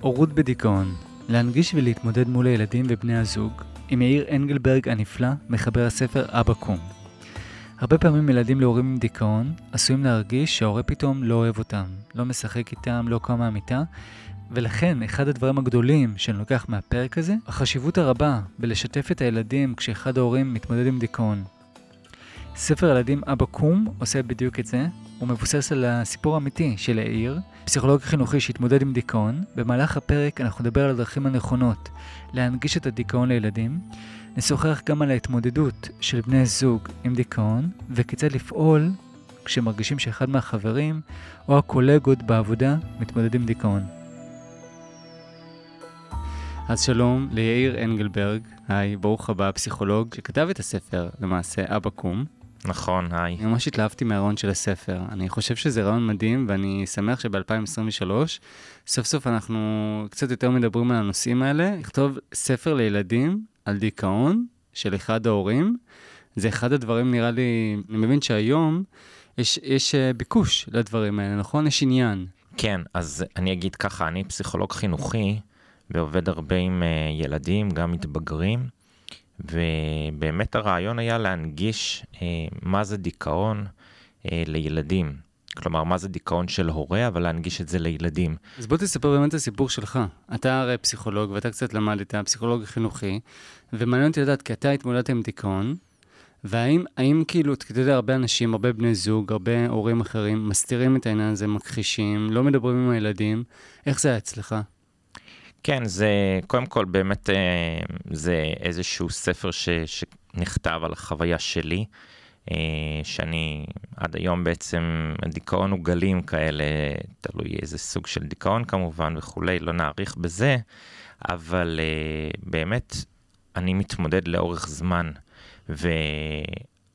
הורות בדיכאון, להנגיש ולהתמודד מול הילדים ובני הזוג, עם יאיר אנגלברג הנפלא, מחבר הספר אבא קום. הרבה פעמים ילדים להורים עם דיכאון עשויים להרגיש שההורה פתאום לא אוהב אותם, לא משחק איתם, לא קם מהמיטה, ולכן אחד הדברים הגדולים שאני לוקח מהפרק הזה, החשיבות הרבה בלשתף את הילדים כשאחד ההורים מתמודד עם דיכאון. ספר ילדים אבא קום עושה בדיוק את זה, הוא מבוסס על הסיפור האמיתי של יאיר, פסיכולוג חינוכי שהתמודד עם דיכאון. במהלך הפרק אנחנו נדבר על הדרכים הנכונות להנגיש את הדיכאון לילדים. נשוחח גם על ההתמודדות של בני זוג עם דיכאון, וכיצד לפעול כשמרגישים שאחד מהחברים או הקולגות בעבודה מתמודד עם דיכאון. אז שלום ליאיר אנגלברג, היי, ברוך הבא, פסיכולוג שכתב את הספר, למעשה, אבא קום. נכון, היי. אני ממש התלהבתי מהרעיון של הספר. אני חושב שזה רעיון מדהים, ואני שמח שב-2023, סוף סוף אנחנו קצת יותר מדברים על הנושאים האלה. לכתוב ספר לילדים על דיכאון של אחד ההורים, זה אחד הדברים, נראה לי, אני מבין שהיום יש, יש אה, ביקוש לדברים האלה, נכון? יש עניין. כן, אז אני אגיד ככה, אני פסיכולוג חינוכי ועובד הרבה עם uh, ילדים, גם מתבגרים. ובאמת הרעיון היה להנגיש אה, מה זה דיכאון אה, לילדים. כלומר, מה זה דיכאון של הורה, אבל להנגיש את זה לילדים. אז בוא תספר באמת את הסיפור שלך. אתה הרי פסיכולוג, ואתה קצת למדת, פסיכולוג חינוכי, ומעניין אותי לדעת, כי אתה התמודדת עם דיכאון, והאם, האם כאילו, אתה יודע, הרבה אנשים, הרבה בני זוג, הרבה הורים אחרים, מסתירים את העניין הזה, מכחישים, לא מדברים עם הילדים, איך זה היה אצלך? כן, זה קודם כל באמת אה, זה איזשהו ספר ש, שנכתב על החוויה שלי, אה, שאני עד היום בעצם, דיכאון הוא גלים כאלה, תלוי איזה סוג של דיכאון כמובן וכולי, לא נאריך בזה, אבל אה, באמת אני מתמודד לאורך זמן,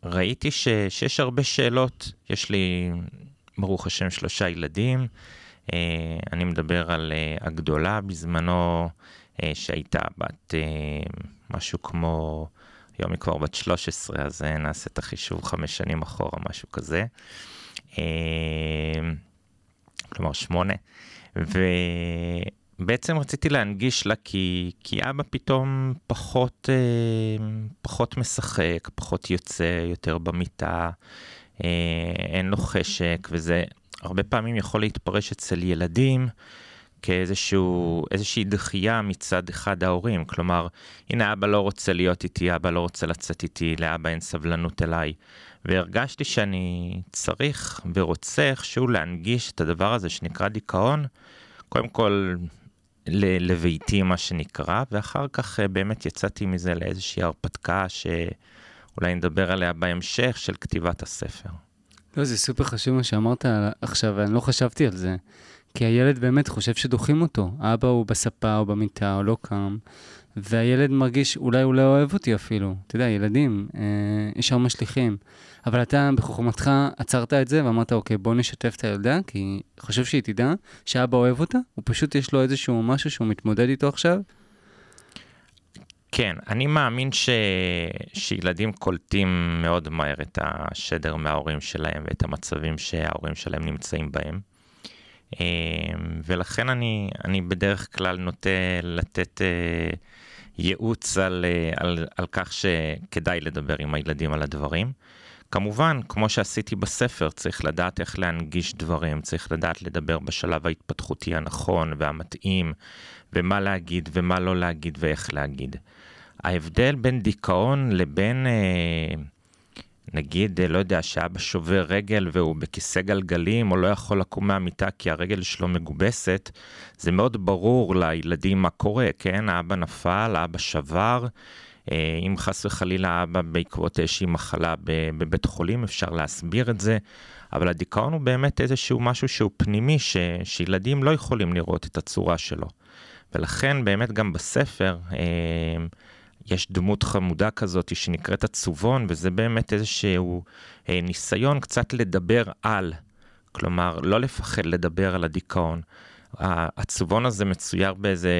וראיתי ש, שיש הרבה שאלות, יש לי ברוך השם שלושה ילדים, אני מדבר על אה, הגדולה בזמנו, אה, שהייתה בת משהו כמו, היום היא כבר בת 13, אז נעשה את החישוב חמש שנים אחורה, משהו כזה. כלומר שמונה. ובעצם רציתי להנגיש לה כי, כי אבא פתאום פחות, פחות משחק, פחות יוצא יותר במיטה, אין לו חשק, וזה הרבה פעמים יכול להתפרש אצל ילדים כאיזושהי דחייה מצד אחד ההורים. כלומר, הנה אבא לא רוצה להיות איתי, אבא לא רוצה לצאת איתי, לאבא אין סבלנות אליי. והרגשתי שאני צריך ורוצה איכשהו להנגיש את הדבר הזה שנקרא דיכאון, קודם כל לביתי מה שנקרא, ואחר כך אה, באמת יצאתי מזה לאיזושהי הרפתקה שאולי נדבר עליה בהמשך של כתיבת הספר. לא, זה סופר חשוב מה שאמרת עכשיו, ואני לא חשבתי על זה. כי הילד באמת חושב שדוחים אותו. אבא הוא בספה או במיטה או לא קם, והילד מרגיש, אולי הוא לא אוהב אותי אפילו. אתה יודע, ילדים, אה, יש הרבה שליחים. אבל אתה בחוכמתך עצרת את זה ואמרת, אוקיי, בוא נשתף את הילדה, כי חושב שהיא תדע שאבא אוהב אותה, הוא פשוט יש לו איזשהו משהו שהוא מתמודד איתו עכשיו, כן, אני מאמין ש... שילדים קולטים מאוד מהר את השדר מההורים שלהם ואת המצבים שההורים שלהם נמצאים בהם. אמ, ולכן אני, אני בדרך כלל נוטה לתת אה, ייעוץ על, אה, על, על כך שכדאי לדבר עם הילדים על הדברים. כמובן, כמו שעשיתי בספר, צריך לדעת איך להנגיש דברים, צריך לדעת לדבר בשלב ההתפתחותי הנכון והמתאים, ומה להגיד ומה לא להגיד ואיך להגיד. ההבדל בין דיכאון לבין, אה, נגיד, אה, לא יודע, שאבא שובר רגל והוא בכיסא גלגלים או לא יכול לקום מהמיטה כי הרגל שלו מגובסת, זה מאוד ברור לילדים מה קורה, כן? האבא נפל, האבא שבר. אה, אם חס וחלילה אבא בעקבות איזושהי מחלה בבית חולים, אפשר להסביר את זה, אבל הדיכאון הוא באמת איזשהו משהו שהוא פנימי, ש, שילדים לא יכולים לראות את הצורה שלו. ולכן באמת גם בספר, יש דמות חמודה כזאת שנקראת עצובון, וזה באמת איזשהו אה, ניסיון קצת לדבר על, כלומר, לא לפחד לדבר על הדיכאון. העצובון הזה מצויר באיזה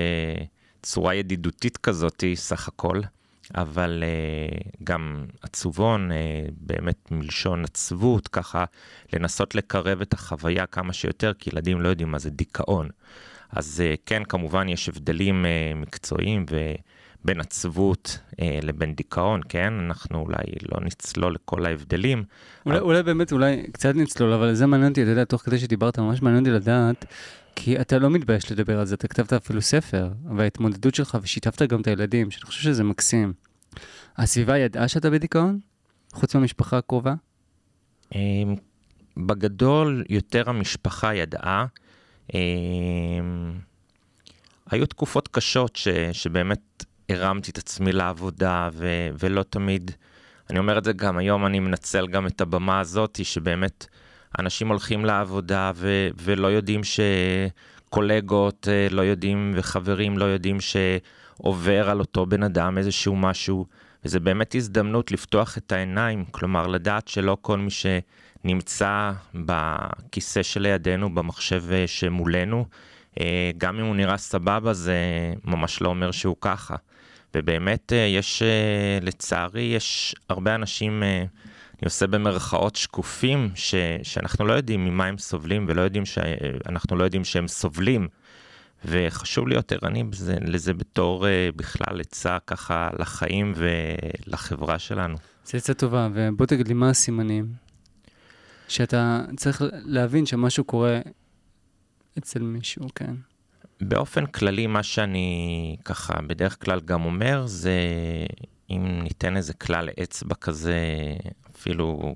צורה ידידותית כזאת, סך הכל. אבל uh, גם עצובון, uh, באמת מלשון עצבות, ככה לנסות לקרב את החוויה כמה שיותר, כי ילדים לא יודעים מה זה דיכאון. אז uh, כן, כמובן יש הבדלים uh, מקצועיים בין עצבות uh, לבין דיכאון, כן? אנחנו אולי לא נצלול לכל ההבדלים. אולי, אבל... אולי באמת, אולי קצת נצלול, אבל זה מעניין אותי, אתה יודע, תוך כדי שדיברת, ממש מעניין אותי לדעת. כי אתה לא מתבייש לדבר על זה, אתה כתבת אפילו ספר, וההתמודדות שלך, ושיתפת גם את הילדים, שאני חושב שזה מקסים. הסביבה ידעה שאתה בדיכאון? חוץ מהמשפחה הקרובה? אמ, בגדול, יותר המשפחה ידעה. אמ, היו תקופות קשות ש, שבאמת הרמתי את עצמי לעבודה, ו, ולא תמיד, אני אומר את זה גם היום, אני מנצל גם את הבמה הזאת, שבאמת אנשים הולכים לעבודה ו, ולא יודעים שקולגות אה, לא יודעים וחברים לא יודעים שעובר על אותו בן אדם איזשהו משהו. וזה באמת הזדמנות לפתוח את העיניים, כלומר לדעת שלא כל מי שנמצא בכיסא שלידינו, במחשב אה, שמולנו, אה, גם אם הוא נראה סבבה, זה ממש לא אומר שהוא ככה. ובאמת אה, יש, לצערי, יש הרבה אנשים, אני עושה במרכאות שקופים, ש, שאנחנו לא יודעים ממה הם סובלים ולא יודעים שאנחנו לא יודעים שהם סובלים. וחשוב להיות ערני לזה בתור בכלל עצה ככה לחיים ולחברה שלנו. זה עצה טובה, ובוא תגיד לי מה הסימנים שאתה צריך להבין שמשהו קורה אצל מישהו, כן. באופן כללי, מה שאני ככה בדרך כלל גם אומר, זה אם ניתן איזה כלל אצבע כזה, אפילו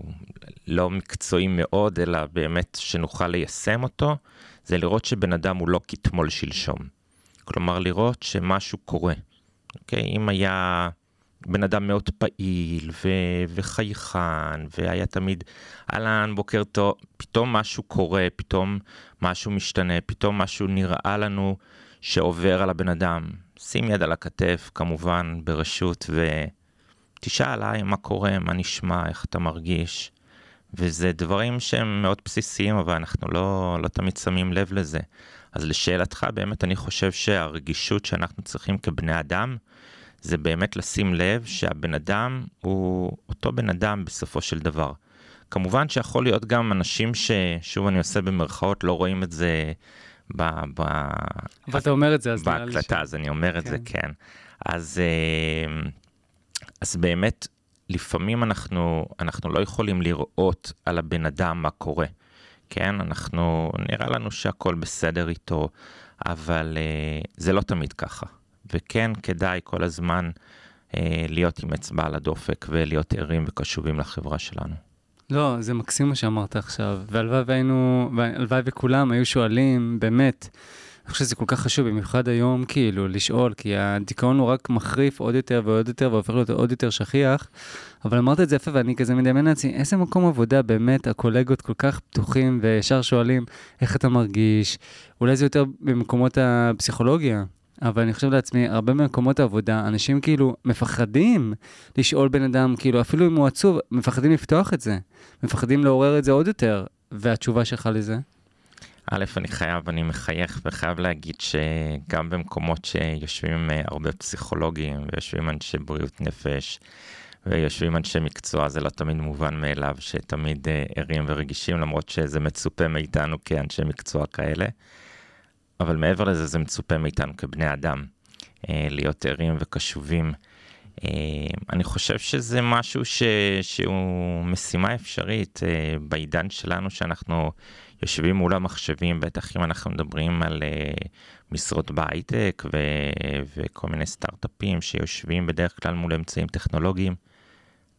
לא מקצועי מאוד, אלא באמת שנוכל ליישם אותו, זה לראות שבן אדם הוא לא כתמול שלשום. כלומר, לראות שמשהו קורה. אוקיי? אם היה בן אדם מאוד פעיל ו- וחייכן, והיה תמיד, אהלן, בוקר טוב, פתאום משהו קורה, פתאום משהו משתנה, פתאום משהו נראה לנו שעובר על הבן אדם. שים יד על הכתף, כמובן, ברשות, ותשאל, היי, מה קורה, מה נשמע, איך אתה מרגיש. וזה דברים שהם מאוד בסיסיים, אבל אנחנו לא, לא תמיד שמים לב לזה. אז לשאלתך, באמת אני חושב שהרגישות שאנחנו צריכים כבני אדם, זה באמת לשים לב שהבן אדם הוא אותו בן אדם בסופו של דבר. כמובן שיכול להיות גם אנשים ששוב אני עושה במרכאות, לא רואים את זה ב... ב אבל אתה אומר את זה, אז בהקלטה, אז אני אומר כן. את זה, כן. כן. אז, אה, אז באמת, לפעמים אנחנו, אנחנו לא יכולים לראות על הבן אדם מה קורה. כן, אנחנו, נראה לנו שהכל בסדר איתו, אבל uh, זה לא תמיד ככה. וכן, כדאי כל הזמן uh, להיות עם אצבע על הדופק ולהיות ערים וקשובים לחברה שלנו. לא, זה מקסים מה שאמרת עכשיו, והלוואי והיינו, והלוואי וכולם היו שואלים, באמת, אני חושב שזה כל כך חשוב, במיוחד היום, כאילו, לשאול, כי הדיכאון הוא רק מחריף עוד יותר ועוד יותר, והופך להיות עוד יותר שכיח. אבל אמרת את זה יפה, ואני כזה מדמיין לעצמי, איזה מקום עבודה באמת הקולגות כל כך פתוחים, וישר שואלים איך אתה מרגיש. אולי זה יותר במקומות הפסיכולוגיה, אבל אני חושב לעצמי, הרבה ממקומות העבודה, אנשים כאילו מפחדים לשאול בן אדם, כאילו, אפילו אם הוא עצוב, מפחדים לפתוח את זה. מפחדים לעורר את זה עוד יותר. והתשובה שלך לזה? א', אני חייב, אני מחייך וחייב להגיד שגם במקומות שיושבים אה, הרבה פסיכולוגים ויושבים אנשי בריאות נפש ויושבים אנשי מקצוע, זה לא תמיד מובן מאליו שתמיד אה, ערים ורגישים, למרות שזה מצופה מאיתנו כאנשי מקצוע כאלה. אבל מעבר לזה, זה מצופה מאיתנו כבני אדם, אה, להיות ערים וקשובים. אני חושב שזה משהו ש... שהוא משימה אפשרית בעידן שלנו, שאנחנו יושבים מול המחשבים, בטח אם אנחנו מדברים על uh, משרות בהייטק ו- וכל מיני סטארט-אפים שיושבים בדרך כלל מול אמצעים טכנולוגיים,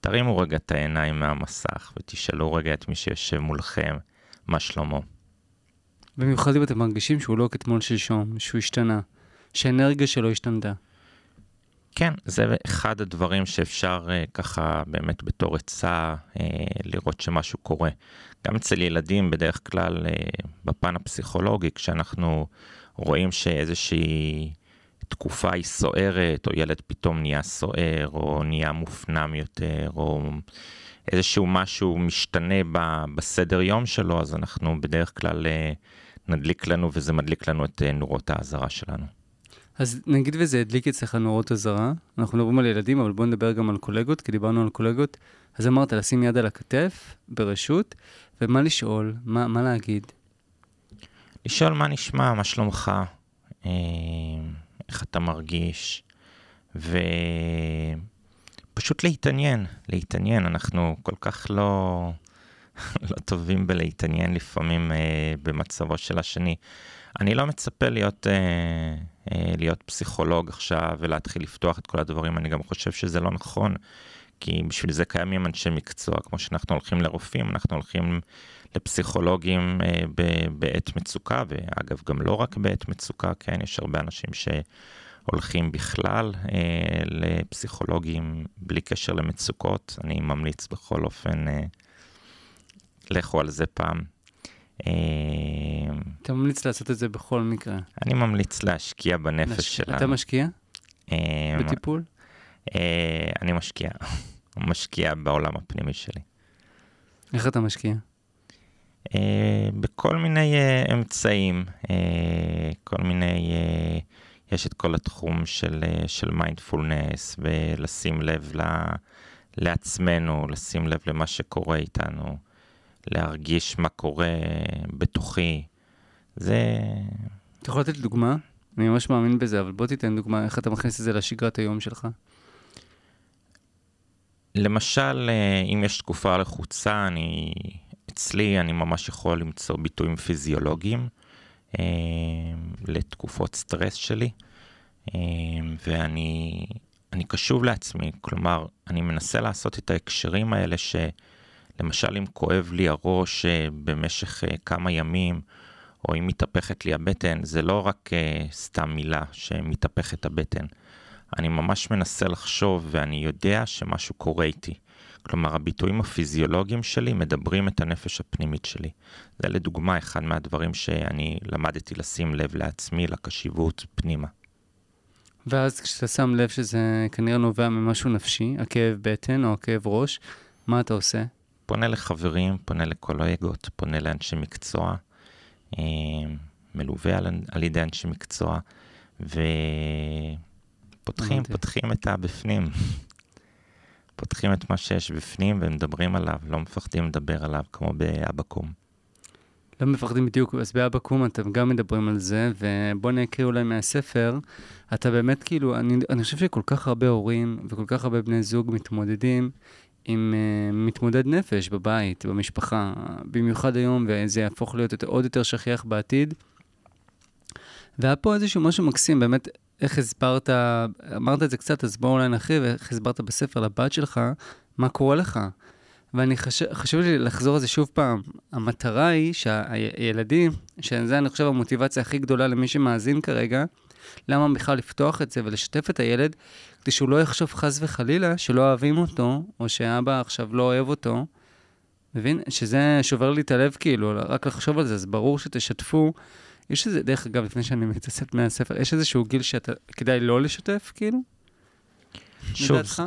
תרימו רגע את העיניים מהמסך ותשאלו רגע את מי שיושב מולכם, מה שלמה. במיוחד אם אתם מרגישים שהוא לא כתמול שלשום, שהוא השתנה, שהאנרגיה שלו השתנתה. כן, זה אחד הדברים שאפשר uh, ככה באמת בתור עצה uh, לראות שמשהו קורה. גם אצל ילדים בדרך כלל uh, בפן הפסיכולוגי, כשאנחנו רואים שאיזושהי תקופה היא סוערת, או ילד פתאום נהיה סוער, או נהיה מופנם יותר, או איזשהו משהו משתנה בסדר יום שלו, אז אנחנו בדרך כלל uh, נדליק לנו, וזה מדליק לנו את uh, נורות האזהרה שלנו. אז נגיד וזה הדליק אצלך נורות אזהרה, אנחנו מדברים על ילדים, אבל בואו נדבר גם על קולגות, כי דיברנו על קולגות. אז אמרת לשים יד על הכתף, ברשות, ומה לשאול, מה, מה להגיד? לשאול מה נשמע, מה שלומך, אה, איך אתה מרגיש, ופשוט להתעניין, להתעניין. אנחנו כל כך לא, לא טובים בלהתעניין לפעמים אה, במצבו של השני. אני לא מצפה להיות, אה, אה, להיות פסיכולוג עכשיו ולהתחיל לפתוח את כל הדברים, אני גם חושב שזה לא נכון, כי בשביל זה קיימים אנשי מקצוע, כמו שאנחנו הולכים לרופאים, אנחנו הולכים לפסיכולוגים אה, בעת מצוקה, ואגב, גם לא רק בעת מצוקה, כן, יש הרבה אנשים שהולכים בכלל אה, לפסיכולוגים בלי קשר למצוקות, אני ממליץ בכל אופן, אה, לכו על זה פעם. אה, אתה ממליץ לעשות את זה בכל מקרה. אני ממליץ להשקיע בנפש לש... שלנו. אתה משקיע? אה, בטיפול? אה, אני משקיע. משקיע בעולם הפנימי שלי. איך אתה משקיע? בכל מיני אמצעים, כל מיני, יש את כל התחום של, של מיינדפולנס, ולשים לב לעצמנו, לשים לב למה שקורה איתנו. להרגיש מה קורה בתוכי. זה... אתה יכול לתת דוגמה? אני ממש מאמין בזה, אבל בוא תיתן דוגמה איך אתה מכניס את זה לשגרת היום שלך. למשל, אה, אם יש תקופה לחוצה, אני, אצלי אני ממש יכול למצוא ביטויים פיזיולוגיים אה, לתקופות סטרס שלי, אה, ואני אני קשוב לעצמי, כלומר, אני מנסה לעשות את ההקשרים האלה ש... למשל, אם כואב לי הראש אה, במשך אה, כמה ימים, או אם מתהפכת לי הבטן, זה לא רק אה, סתם מילה שמתהפכת הבטן. אני ממש מנסה לחשוב ואני יודע שמשהו קורה איתי. כלומר, הביטויים הפיזיולוגיים שלי מדברים את הנפש הפנימית שלי. זה לדוגמה אחד מהדברים שאני למדתי לשים לב לעצמי, לקשיבות פנימה. ואז כשאתה שם לב שזה כנראה נובע ממשהו נפשי, הכאב בטן או הכאב ראש, מה אתה עושה? פונה לחברים, פונה לקולגות, פונה לאנשי מקצוע, אה, מלווה על, על ידי אנשי מקצוע, ופותחים, פותחים את הבפנים. פותחים את מה שיש בפנים ומדברים עליו, לא מפחדים לדבר עליו, כמו באבקום. לא מפחדים בדיוק, אז באבקום אתם גם מדברים על זה, ובוא נקריא אולי מהספר. אתה באמת כאילו, אני, אני חושב שכל כך הרבה הורים וכל כך הרבה בני זוג מתמודדים עם uh, מתמודד נפש בבית, במשפחה, במיוחד היום, וזה יהפוך להיות עוד יותר שכיח בעתיד. והיה פה איזשהו משהו מקסים, באמת, איך הסברת, אמרת את זה קצת, אז בואו אולי נרחיב, איך הסברת בספר לבת שלך, מה קורה לך. ואני חשוב, חשוב לי לחזור על זה שוב פעם. המטרה היא שהילדים, שזה אני חושב המוטיבציה הכי גדולה למי שמאזין כרגע, למה בכלל לפתוח את זה ולשתף את הילד, כדי שהוא לא יחשוב חס וחלילה שלא אוהבים אותו, או שאבא עכשיו לא אוהב אותו. מבין? שזה שובר לי את הלב, כאילו, רק לחשוב על זה, אז ברור שתשתפו. יש איזה, דרך אגב, לפני שאני מתעסק מהספר, יש איזשהו גיל שאתה, כדאי לא לשתף, כאילו? שוב, לדעתך?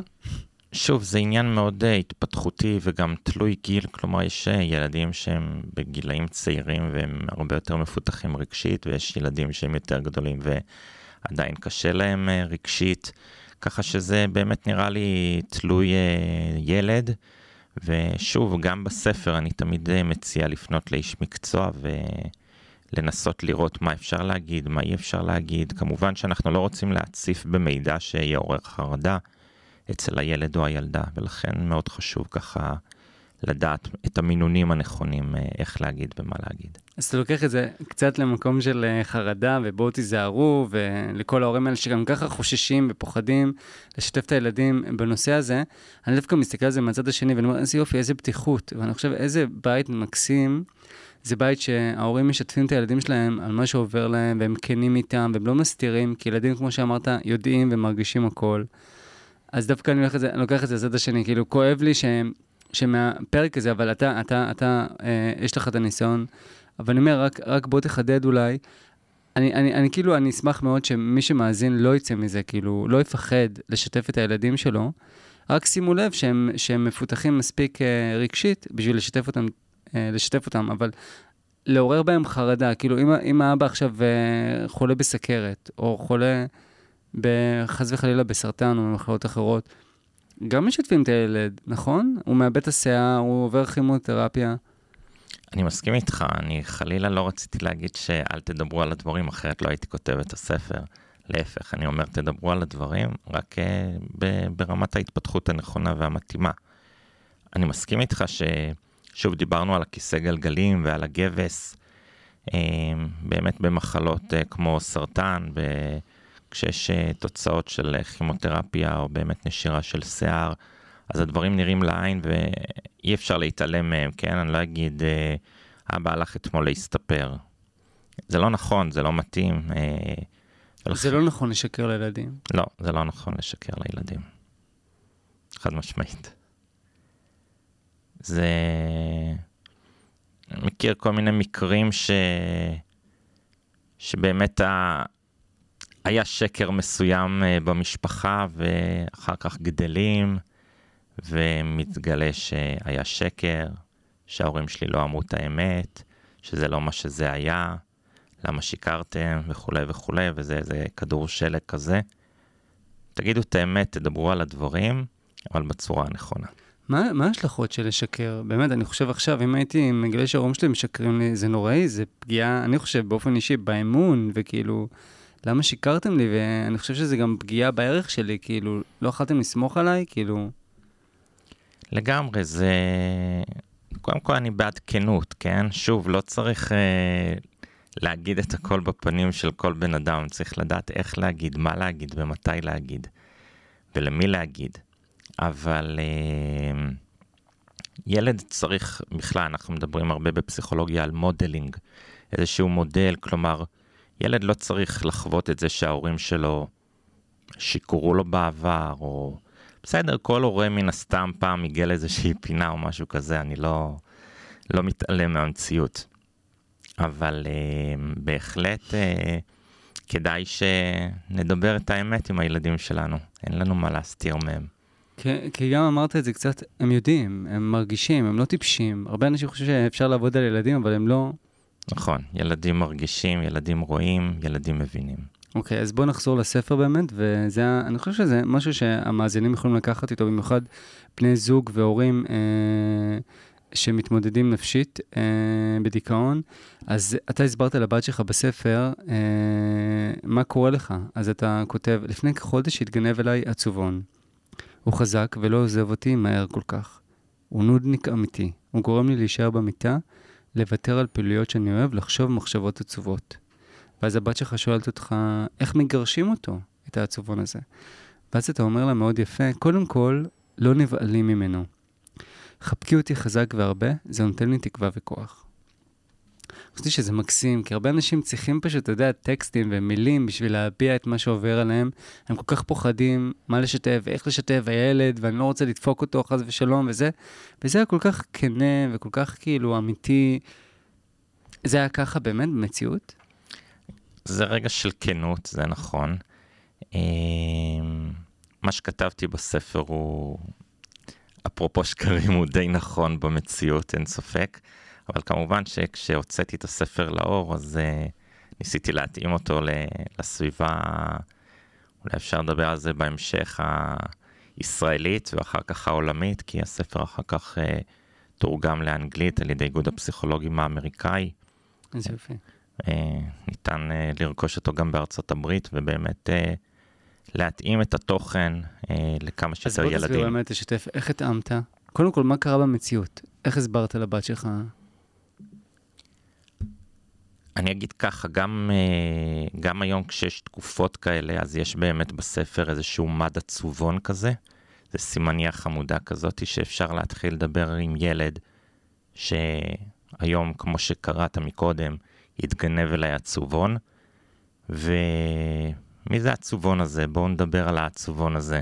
שוב, זה עניין מאוד uh, התפתחותי וגם תלוי גיל, כלומר יש uh, ילדים שהם בגילאים צעירים והם הרבה יותר מפותחים רגשית, ויש ילדים שהם יותר גדולים ועדיין קשה להם uh, רגשית, ככה שזה באמת נראה לי תלוי uh, ילד, ושוב, גם בספר אני תמיד uh, מציע לפנות לאיש מקצוע ולנסות לראות מה אפשר להגיד, מה אי אפשר להגיד. כמובן שאנחנו לא רוצים להציף במידע שיעורר חרדה. אצל הילד או הילדה, ולכן מאוד חשוב ככה לדעת את המינונים הנכונים, אה, איך להגיד ומה להגיד. אז אתה לוקח את זה קצת למקום של אה, חרדה, ובואו תיזהרו, ולכל ההורים האלה שגם ככה חוששים ופוחדים לשתף את הילדים בנושא הזה, אני דווקא מסתכל על זה מהצד השני, ואני אומר, איזה יופי, איזה פתיחות, ואני חושב, איזה בית מקסים. זה בית שההורים משתפים את הילדים שלהם על מה שעובר להם, והם כנים איתם, והם לא מסתירים, כי ילדים, כמו שאמרת, יודעים ומרגישים הכל. אז דווקא אני, את זה, לוקח את זה לצד השני, כאילו, כואב לי ש, שמהפרק הזה, אבל אתה, אתה, אתה, אה, יש לך את הניסיון, אבל אני אומר, רק, רק בוא תחדד אולי. אני, אני, אני כאילו, אני אשמח מאוד שמי שמאזין לא יצא מזה, כאילו, לא יפחד לשתף את הילדים שלו, רק שימו לב שהם, שהם מפותחים מספיק אה, רגשית בשביל לשתף אותם, אה, לשתף אותם, אבל לעורר בהם חרדה. כאילו, אם, אם האבא עכשיו אה, חולה בסכרת, או חולה, חס וחלילה, בסרטן או במחלות אחרות, גם משתפים את הילד, נכון? הוא מאבד את השיער, הוא עובר כימותרפיה. אני מסכים איתך, אני חלילה לא רציתי להגיד שאל תדברו על הדברים, אחרת לא הייתי כותב את הספר. להפך, אני אומר, תדברו על הדברים, רק uh, ברמת ההתפתחות הנכונה והמתאימה. אני מסכים איתך ששוב דיברנו על הכיסא גלגלים ועל הגבס, uh, באמת במחלות uh, כמו סרטן, כשיש תוצאות של כימותרפיה או באמת נשירה של שיער, אז הדברים נראים לעין ואי אפשר להתעלם מהם, כן? אני לא אגיד, אבא הלך אתמול להסתפר. זה לא נכון, זה לא מתאים. זה לא נכון לשקר לילדים. לא, זה לא נכון לשקר לילדים. חד משמעית. זה... אני מכיר כל מיני מקרים ש... שבאמת ה... היה שקר מסוים אה, במשפחה ואחר כך גדלים ומתגלה שהיה שקר, שההורים שלי לא אמרו את האמת, שזה לא מה שזה היה. למה שיקרתם וכולי וכולי, וזה איזה כדור שלג כזה. תגידו את האמת, תדברו על הדברים, אבל בצורה הנכונה. מה ההשלכות של לשקר? באמת, אני חושב עכשיו, אם הייתי מגלה שההורים שלי משקרים לי, זה נוראי, זה פגיעה, אני חושב באופן אישי, באמון, וכאילו, למה שיקרתם לי? ואני חושב שזה גם פגיעה בערך שלי, כאילו, לא יכלתם לסמוך עליי, כאילו... לגמרי, זה... קודם כל אני בעד כנות, כן? שוב, לא צריך אה, להגיד את הכל בפנים של כל בן אדם, צריך לדעת איך להגיד, מה להגיד ומתי להגיד, ולמי להגיד. אבל אה, ילד צריך, בכלל, אנחנו מדברים הרבה בפסיכולוגיה על modeling, איזשהו מודל, כלומר, ילד לא צריך לחוות את זה שההורים שלו שיקרו לו בעבר, או... בסדר, כל הורה מן הסתם פעם הגיע לאיזושהי פינה או משהו כזה, אני לא, לא מתעלם מהמציאות. אבל uh, בהחלט uh, כדאי שנדבר את האמת עם הילדים שלנו, אין לנו מה להסתיר מהם. כי, כי גם אמרת את זה קצת, הם יודעים, הם מרגישים, הם לא טיפשים. הרבה אנשים חושבים שאפשר לעבוד על ילדים, אבל הם לא... נכון, ילדים מרגישים, ילדים רואים, ילדים מבינים. אוקיי, okay, אז בואו נחזור לספר באמת, וזה, אני חושב שזה משהו שהמאזינים יכולים לקחת איתו, במיוחד בני זוג והורים. אה, שמתמודדים נפשית אה, בדיכאון, אז אתה הסברת לבת שלך בספר אה, מה קורה לך. אז אתה כותב, לפני כחודש התגנב אליי עצובון. הוא חזק ולא עוזב אותי מהר כל כך. הוא נודניק אמיתי. הוא גורם לי להישאר במיטה, לוותר על פעילויות שאני אוהב, לחשוב מחשבות עצובות. ואז הבת שלך שואלת אותך, איך מגרשים אותו, את העצובון הזה? ואז אתה אומר לה מאוד יפה, קודם כל, לא נבהלים ממנו. חבקי אותי חזק והרבה, זה נותן לי תקווה וכוח. חשבתי שזה מקסים, כי הרבה אנשים צריכים פשוט, אתה יודע, טקסטים ומילים בשביל להביע את מה שעובר עליהם. הם כל כך פוחדים מה לשתף ואיך לשתף, הילד, ואני לא רוצה לדפוק אותו חס ושלום וזה. וזה היה כל כך כנה וכל כך כאילו אמיתי. זה היה ככה באמת במציאות? זה רגע של כנות, זה נכון. אמ, מה שכתבתי בספר הוא אפרופו שקרים הוא די נכון במציאות, אין ספק. אבל כמובן שכשהוצאתי את הספר לאור, אז uh, ניסיתי להתאים אותו לסביבה, אולי אפשר לדבר על זה בהמשך, הישראלית ואחר כך העולמית, כי הספר אחר כך uh, תורגם לאנגלית על ידי איגוד הפסיכולוגים האמריקאי. איזה יופי. Uh, ניתן uh, לרכוש אותו גם בארצות הברית, ובאמת... Uh, להתאים את התוכן אה, לכמה שיותר ילדים. אז בוא תסביר באמת, תשתף, איך התאמת? קודם כל, מה קרה במציאות? איך הסברת לבת שלך? אני אגיד ככה, גם, אה, גם היום כשיש תקופות כאלה, אז יש באמת בספר איזשהו מד עצובון כזה. זה סימניה חמודה כזאת שאפשר להתחיל לדבר עם ילד שהיום, כמו שקראת מקודם, התגנב אליי עצובון, ו... מי זה העצובון הזה? בואו נדבר על העצובון הזה.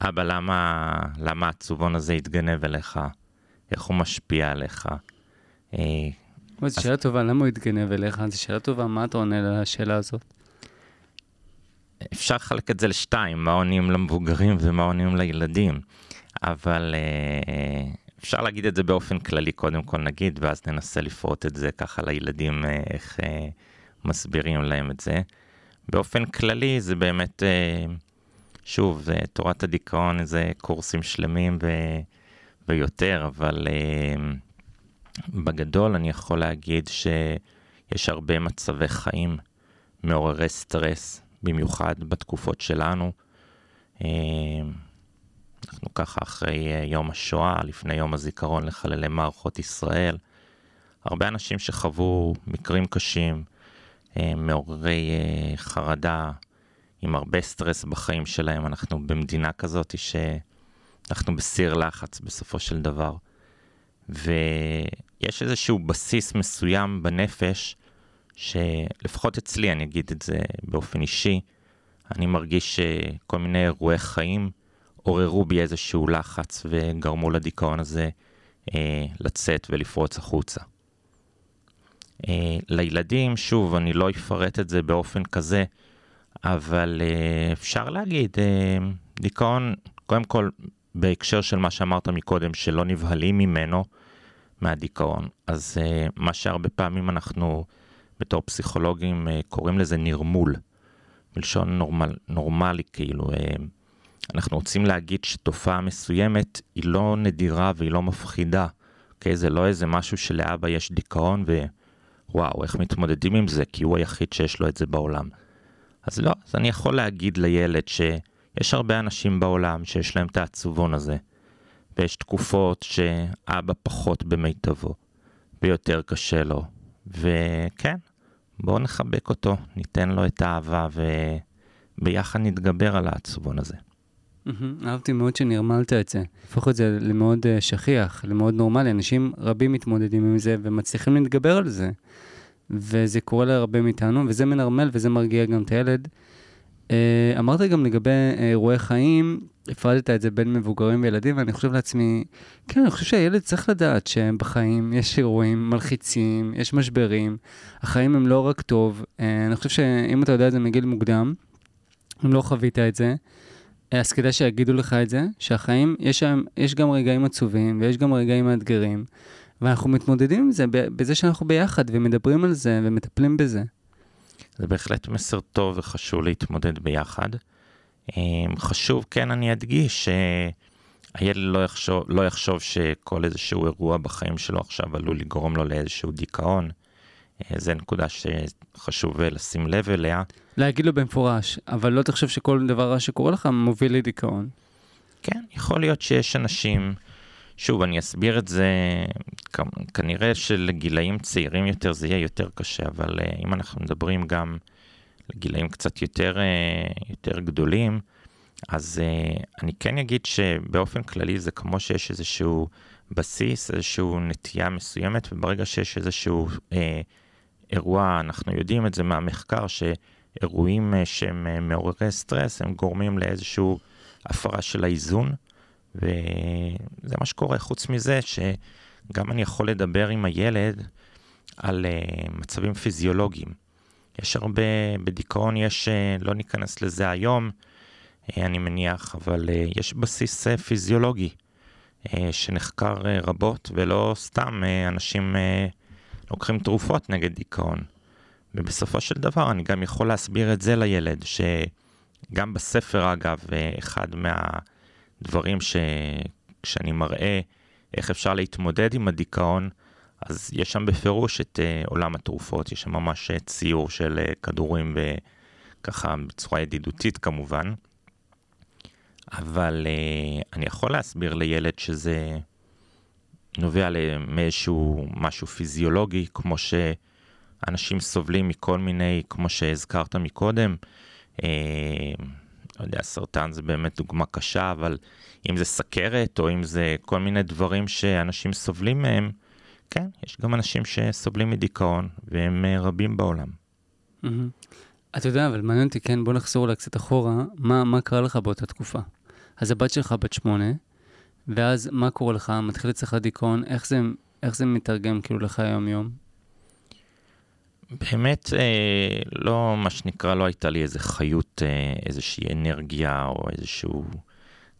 אבא, למה, למה העצובון הזה התגנב אליך? איך הוא משפיע עליך? אה, זו שאלה טובה, למה הוא התגנב אליך? זו שאלה טובה, מה אתה עונה לשאלה הזאת? אפשר לחלק את זה לשתיים, מה עונים למבוגרים ומה עונים לילדים, אבל אה, אפשר להגיד את זה באופן כללי, קודם כל נגיד, ואז ננסה לפרוט את זה ככה לילדים, אה, איך אה, מסבירים להם את זה. באופן כללי זה באמת, אה, שוב, זה תורת הדיכאון זה קורסים שלמים ו, ויותר, אבל אה, בגדול אני יכול להגיד שיש הרבה מצבי חיים מעוררי סטרס, במיוחד בתקופות שלנו. אה, אנחנו ככה אחרי אה, יום השואה, לפני יום הזיכרון לחללי מערכות ישראל. הרבה אנשים שחוו מקרים קשים, אה, מעוררי חרדה, עם הרבה סטרס בחיים שלהם. אנחנו במדינה כזאת שאנחנו בסיר לחץ בסופו של דבר. ויש איזשהו בסיס מסוים בנפש, שלפחות אצלי, אני אגיד את זה באופן אישי, אני מרגיש שכל מיני אירועי חיים עוררו בי איזשהו לחץ וגרמו לדיכאון הזה אה, לצאת ולפרוץ החוצה. אה, לילדים, שוב, אני לא אפרט את זה באופן כזה, אבל אה, אפשר להגיד, אה, דיכאון, קודם כל, בהקשר של מה שאמרת מקודם, שלא נבהלים ממנו, מהדיכאון, אז אה, מה שהרבה פעמים אנחנו בתור פסיכולוגים אה, קוראים לזה נרמול, מלשון נורמל, נורמלי כאילו. אה, אנחנו רוצים להגיד שתופעה מסוימת היא לא נדירה והיא לא מפחידה. אוקיי? זה לא איזה משהו שלאבא יש דיכאון ווואו, איך מתמודדים עם זה, כי הוא היחיד שיש לו את זה בעולם. אז לא, אז אני יכול להגיד לילד שיש הרבה אנשים בעולם שיש להם את העצובון הזה, ויש תקופות שאבא פחות במיטבו, ויותר קשה לו, וכן, בואו נחבק אותו, ניתן לו את האהבה, וביחד נתגבר על העצובון הזה. אהבתי מאוד שנרמלת את זה. הפוך את זה למאוד uh, שכיח, למאוד נורמלי. אנשים רבים מתמודדים עם זה ומצליחים להתגבר על זה. וזה קורה להרבה מאיתנו, וזה מנרמל וזה מרגיע גם את הילד. Uh, אמרת גם לגבי אה, אירועי חיים, הפרדת את זה בין מבוגרים וילדים, ואני חושב לעצמי, כן, אני חושב שהילד צריך לדעת שבחיים יש אירועים מלחיצים, יש משברים, החיים הם לא רק טוב. אני חושב שאם אתה יודע את זה מגיל מוקדם, אם לא חווית את זה, אז כדאי שיגידו לך את זה, שהחיים, יש, יש גם רגעים עצובים ויש גם רגעים מאתגרים, ואנחנו מתמודדים עם זה בזה שאנחנו ביחד ומדברים על זה ומטפלים בזה. זה בהחלט מסר טוב וחשוב להתמודד ביחד. אמ, חשוב, כן, אני אדגיש שהילד לא יחשוב, לא יחשוב שכל איזשהו אירוע בחיים שלו עכשיו עלול לגרום לו לאיזשהו דיכאון. אה, זו נקודה שחשוב לשים לב אליה. להגיד לו במפורש, אבל לא תחשוב שכל דבר רע שקורה לך מוביל לדיכאון. כן, יכול להיות שיש אנשים, שוב, אני אסביר את זה, כנראה שלגילאים צעירים יותר זה יהיה יותר קשה, אבל אה, אם אנחנו מדברים גם לגילאים קצת יותר, אה, יותר גדולים, אז אני כן אגיד שבאופן כללי זה כמו שיש איזשהו בסיס, איזושהי נטייה מסוימת, וברגע שיש איזשהו אה, אירוע, אנחנו יודעים את זה מהמחקר, שאירועים אה, שהם אה, מעוררי סטרס, הם גורמים לאיזושהי הפרה של האיזון, וזה מה שקורה. חוץ מזה, שגם אני יכול לדבר עם הילד על uh, מצבים פיזיולוגיים. יש הרבה, בדיכאון יש, לא ניכנס לזה היום, אני מניח, אבל יש בסיס פיזיולוגי שנחקר רבות, ולא סתם אנשים... לוקחים תרופות נגד דיכאון. ובסופו של דבר אני גם יכול להסביר את זה לילד, שגם בספר אגב, אחד מהדברים שכשאני מראה איך אפשר להתמודד עם הדיכאון, אז יש שם בפירוש את uh, עולם התרופות, יש שם ממש ציור של uh, כדורים וככה בצורה ידידותית כמובן. אבל uh, אני יכול להסביר לילד שזה נובע מאיזשהו משהו פיזיולוגי, כמו שאנשים סובלים מכל מיני, כמו שהזכרת מקודם, אה, לא יודע, סרטן זה באמת דוגמה קשה, אבל אם זה סכרת או אם זה כל מיני דברים שאנשים סובלים מהם, כן, יש גם אנשים שסובלים מדיכאון, והם אה, רבים בעולם. Mm-hmm. אתה יודע, אבל מעניין אותי, כן, בוא נחזור אולי קצת אחורה, מה, מה קרה לך באותה תקופה? אז הבת שלך בת שמונה, ואז מה קורה לך? מתחיל אצלך דיכאון, איך זה, איך זה מתרגם כאילו לך היום-יום? באמת, אה, לא, מה שנקרא, לא הייתה לי איזה חיות, אה, איזושהי אנרגיה או איזשהו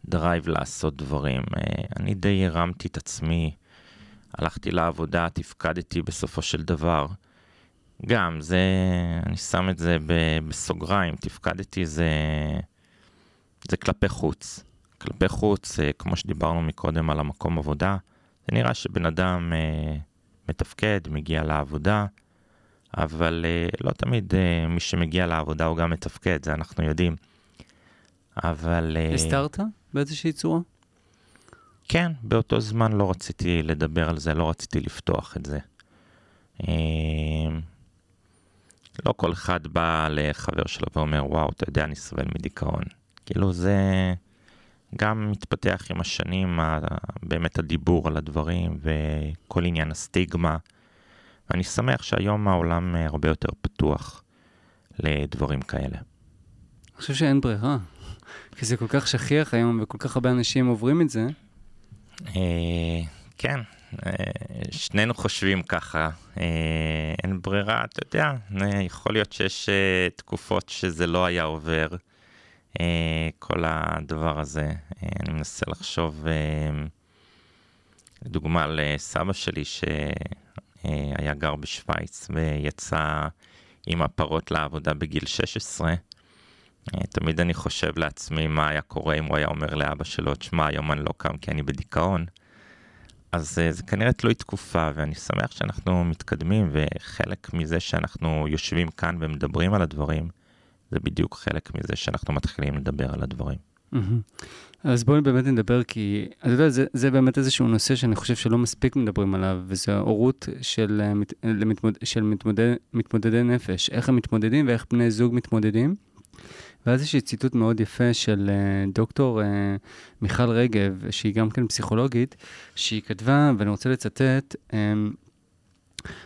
drive לעשות דברים. אה, אני די הרמתי את עצמי, הלכתי לעבודה, תפקדתי בסופו של דבר. גם, זה, אני שם את זה בסוגריים, תפקדתי זה, זה כלפי חוץ. כלפי חוץ, אה, כמו שדיברנו מקודם על המקום עבודה, זה נראה שבן אדם אה, מתפקד, מגיע לעבודה, אבל אה, לא תמיד מי שמגיע לעבודה הוא גם מתפקד, זה אנחנו יודעים. אבל... הסתרת באיזושהי צורה? כן, באותו זמן לא רציתי לדבר על זה, לא רציתי לפתוח את זה. לא כל אחד בא לחבר שלו ואומר, וואו, אתה יודע, אני סובל מדיכאון. כאילו זה גם מתפתח עם השנים, באמת הדיבור על הדברים וכל עניין הסטיגמה. ואני שמח שהיום העולם הרבה יותר פתוח לדברים כאלה. אני חושב שאין ברירה, כי זה כל כך שכיח היום וכל כך הרבה אנשים עוברים את זה. אה, כן, אה, שנינו חושבים ככה, אה, אין ברירה, אתה יודע, יכול להיות שיש תקופות שזה לא היה עובר. אה, כל הדבר הזה. אה, אני מנסה לחשוב, אה, דוגמה לסבא שלי שהיה גר בשוויץ ויצא עם הפרות לעבודה בגיל 16. תמיד אני חושב לעצמי מה היה קורה אם הוא היה אומר לאבא שלו, תשמע, היום אני לא קם כי אני בדיכאון. אז זה כנראה תלוי תקופה, ואני שמח שאנחנו מתקדמים, וחלק מזה שאנחנו יושבים כאן ומדברים על הדברים, זה בדיוק חלק מזה שאנחנו מתחילים לדבר על הדברים. אז בואו באמת נדבר, כי אתה יודע, זה, זה באמת איזשהו נושא שאני חושב שלא מספיק מדברים עליו, וזה הורות של, אה, למתמוד, של מתמודד, מתמודדי נפש, איך הם מתמודדים ואיך בני זוג מתמודדים. ואז יש לי ציטוט מאוד יפה של uh, דוקטור מיכל רגב, שהיא גם כן פסיכולוגית, שהיא כתבה, ואני רוצה לצטט,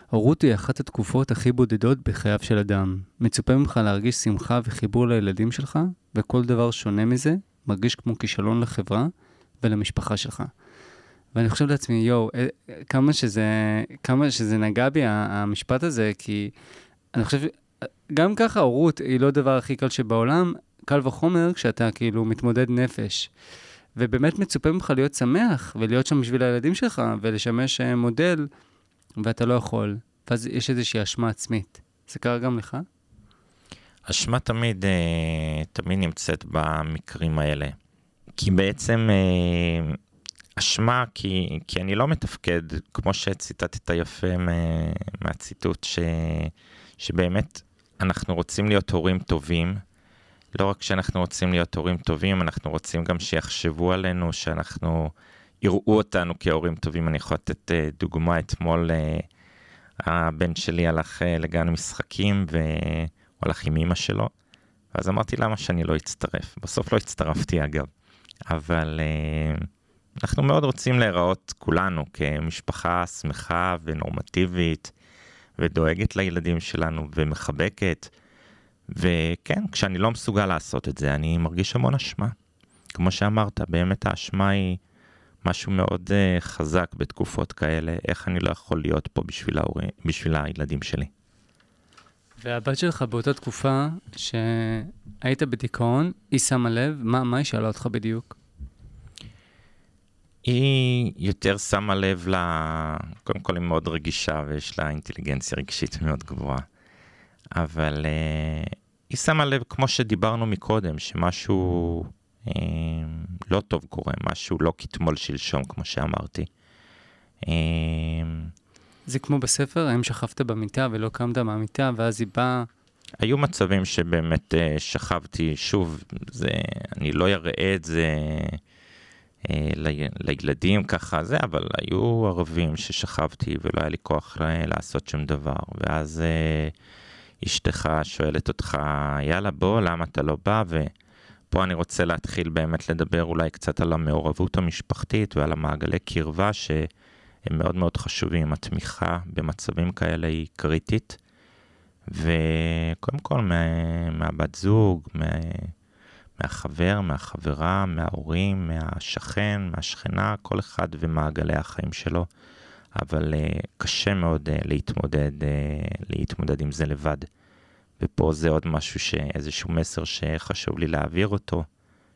הורות היא אחת התקופות הכי בודדות בחייו של אדם. מצופה ממך להרגיש שמחה וחיבור לילדים שלך, וכל דבר שונה מזה מרגיש כמו כישלון לחברה ולמשפחה שלך. ואני חושב לעצמי, יואו, אה, כמה שזה, כמה שזה נגע בי, המשפט הזה, כי אני חושב, גם ככה הורות היא לא הדבר הכי קל שבעולם, קל וחומר כשאתה כאילו מתמודד נפש. ובאמת מצופה ממך להיות שמח, ולהיות שם בשביל הילדים שלך, ולשמש אה, מודל. ואתה לא יכול, ואז יש איזושהי אשמה עצמית. זה קרה גם לך? אשמה תמיד, אה, תמיד נמצאת במקרים האלה. כי בעצם אה, אשמה, כי, כי אני לא מתפקד, כמו שציטטת יפה מהציטוט, ש, שבאמת אנחנו רוצים להיות הורים טובים. לא רק שאנחנו רוצים להיות הורים טובים, אנחנו רוצים גם שיחשבו עלינו, שאנחנו יראו אותנו כהורים טובים. אני יכול לתת אה, דוגמה, אתמול הבן שלי הלך לגן משחקים והוא הלך עם אמא שלו, ואז אמרתי למה שאני לא אצטרף. בסוף לא הצטרפתי אגב, אבל אנחנו מאוד רוצים להיראות כולנו כמשפחה שמחה ונורמטיבית ודואגת לילדים שלנו ומחבקת. וכן, כשאני לא מסוגל לעשות את זה, אני מרגיש המון אשמה. כמו שאמרת, באמת האשמה היא משהו מאוד uh, חזק בתקופות כאלה, איך אני לא יכול להיות פה בשביל, ההורים, בשביל הילדים שלי. והבת שלך באותה תקופה שהיית בדיכאון, היא שמה לב, מה, מה היא שאלה אותך בדיוק? היא יותר שמה לב ל... קודם כל היא מאוד רגישה ויש לה אינטליגנציה רגשית מאוד גבוהה. אבל uh, היא שמה לב, כמו שדיברנו מקודם, שמשהו אמ, לא טוב קורה, משהו לא כתמול שלשום, כמו שאמרתי. אמ, זה כמו בספר, האם שכבת במיטה ולא קמת מהמיטה, ואז היא באה... היו מצבים שבאמת אה, שכבתי, שוב, זה, אני לא אראה את זה אה, לילדים ככה, זה, אבל היו ערבים ששכבתי ולא היה לי כוח אה, לעשות שום דבר, ואז אשתך שואלת אותך, יאללה בוא, למה אתה לא בא? ו... פה אני רוצה להתחיל באמת לדבר אולי קצת על המעורבות המשפחתית ועל המעגלי קרבה שהם מאוד מאוד חשובים. התמיכה במצבים כאלה היא קריטית. וקודם כל מה, מהבת זוג, מה, מהחבר, מהחברה, מההורים, מהשכן, מהשכנה, כל אחד ומעגלי החיים שלו. אבל uh, קשה מאוד uh, להתמודד, uh, להתמודד עם זה לבד. ופה זה עוד משהו, איזשהו מסר שחשוב לי להעביר אותו,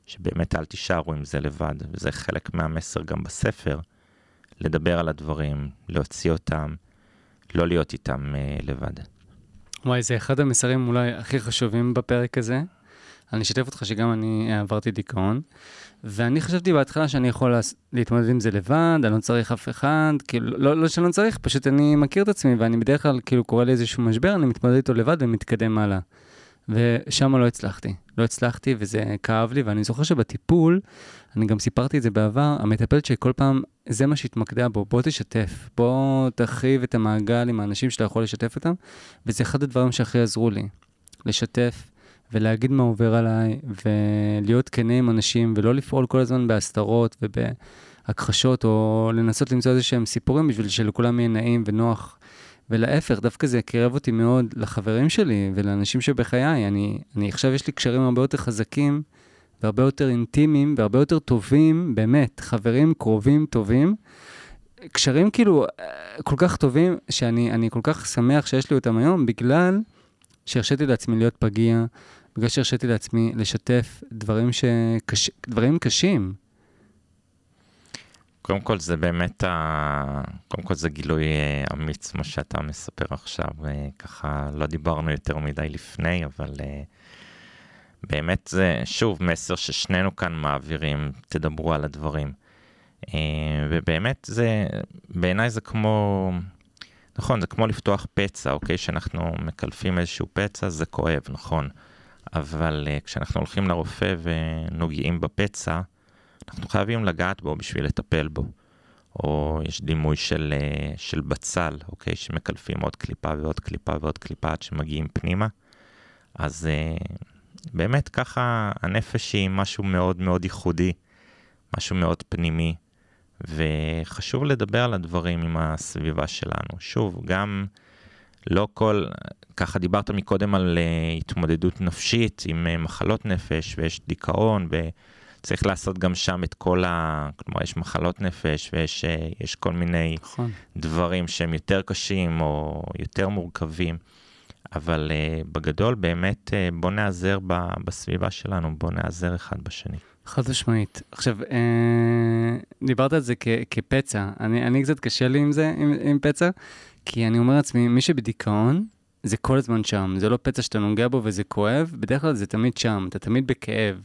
שבאמת אל תישארו עם זה לבד, וזה חלק מהמסר גם בספר, לדבר על הדברים, להוציא אותם, לא להיות איתם אה, לבד. וואי, זה אחד המסרים אולי הכי חשובים בפרק הזה. אני אשתף אותך שגם אני עברתי דיכאון, ואני חשבתי בהתחלה שאני יכול להתמודד עם זה לבד, אני לא צריך אף אחד, כאילו, לא, לא שאני לא צריך, פשוט אני מכיר את עצמי, ואני בדרך כלל, כאילו, קורה לי איזשהו משבר, אני מתמודד איתו לבד ומתקדם הלאה. ושם לא הצלחתי. לא הצלחתי וזה כאב לי, ואני זוכר שבטיפול, אני גם סיפרתי את זה בעבר, המטפלת שכל פעם, זה מה שהתמקדה בו, בוא תשתף, בוא תרחיב את המעגל עם האנשים שאתה יכול לשתף אותם, וזה אחד הדברים שהכי עזרו לי, לשתף ולהגיד מה עובר עליי, ולהיות כנה עם אנשים, ולא לפעול כל הזמן בהסתרות ובהכחשות, או לנסות למצוא איזה שהם סיפורים בשביל שלכולם יהיה נעים ונוח. ולהפך, דווקא זה יקרב אותי מאוד לחברים שלי ולאנשים שבחיי. אני, אני עכשיו יש לי קשרים הרבה יותר חזקים והרבה יותר אינטימיים והרבה יותר טובים, באמת, חברים קרובים טובים. קשרים כאילו כל כך טובים, שאני כל כך שמח שיש לי אותם היום, בגלל שהרשיתי לעצמי להיות פגיע, בגלל שהרשיתי לעצמי לשתף דברים, שקש... דברים קשים. קודם כל זה באמת, ה... קודם כל זה גילוי אה, אמיץ, מה שאתה מספר עכשיו, אה, ככה לא דיברנו יותר מדי לפני, אבל אה, באמת זה, שוב, מסר ששנינו כאן מעבירים, תדברו על הדברים. ובאמת זה, בעיניי זה כמו, נכון, זה כמו לפתוח פצע, אוקיי? שאנחנו מקלפים איזשהו פצע, זה כואב, נכון. אבל כשאנחנו הולכים לרופא ונוגעים בפצע, אנחנו חייבים לגעת בו בשביל לטפל בו. או יש דימוי של, אה, של בצל, אוקיי? שמקלפים עוד קליפה ועוד קליפה ועוד קליפה עד שמגיעים פנימה. אז אה, באמת ככה הנפש היא משהו מאוד מאוד ייחודי, משהו מאוד פנימי, וחשוב לדבר על הדברים עם הסביבה שלנו. שוב, גם לא כל, ככה דיברת מקודם על uh, התמודדות נפשית עם מחלות נפש, ויש דיכאון, ו... צריך לעשות גם שם את כל ה... כלומר, יש מחלות נפש ויש אה, כל מיני נכון. דברים שהם יותר קשים או יותר מורכבים, אבל uh, בגדול באמת uh, בוא נעזר ב, בסביבה שלנו, בוא נעזר אחד בשני. חד משמעית. עכשיו, אה, דיברת על זה כ, כפצע, אני, אני קצת קשה לי עם זה, עם, עם פצע, כי אני אומר לעצמי, מי שבדיכאון, זה כל הזמן שם, זה לא פצע שאתה נוגע בו וזה כואב, בדרך כלל זה תמיד שם, אתה תמיד בכאב.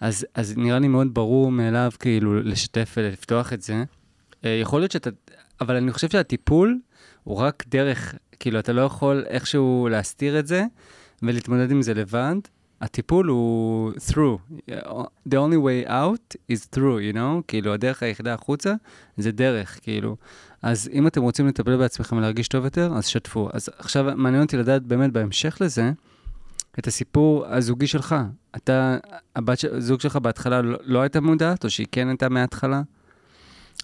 אז, אז נראה לי מאוד ברור מאליו כאילו לשתף ולפתוח את זה. אה, יכול להיות שאתה, אבל אני חושב שהטיפול הוא רק דרך, כאילו אתה לא יכול איכשהו להסתיר את זה ולהתמודד עם זה לבד. הטיפול הוא through, the only way out is through, you know? כאילו הדרך היחידה החוצה זה דרך, כאילו. אז אם אתם רוצים לטפל בעצמכם ולהרגיש טוב יותר, אז שתפו. אז עכשיו מעניין אותי לדעת באמת בהמשך לזה, את הסיפור הזוגי שלך. אתה, הבת הזוג שלך בהתחלה לא, לא הייתה מודעת, או שהיא כן הייתה מההתחלה?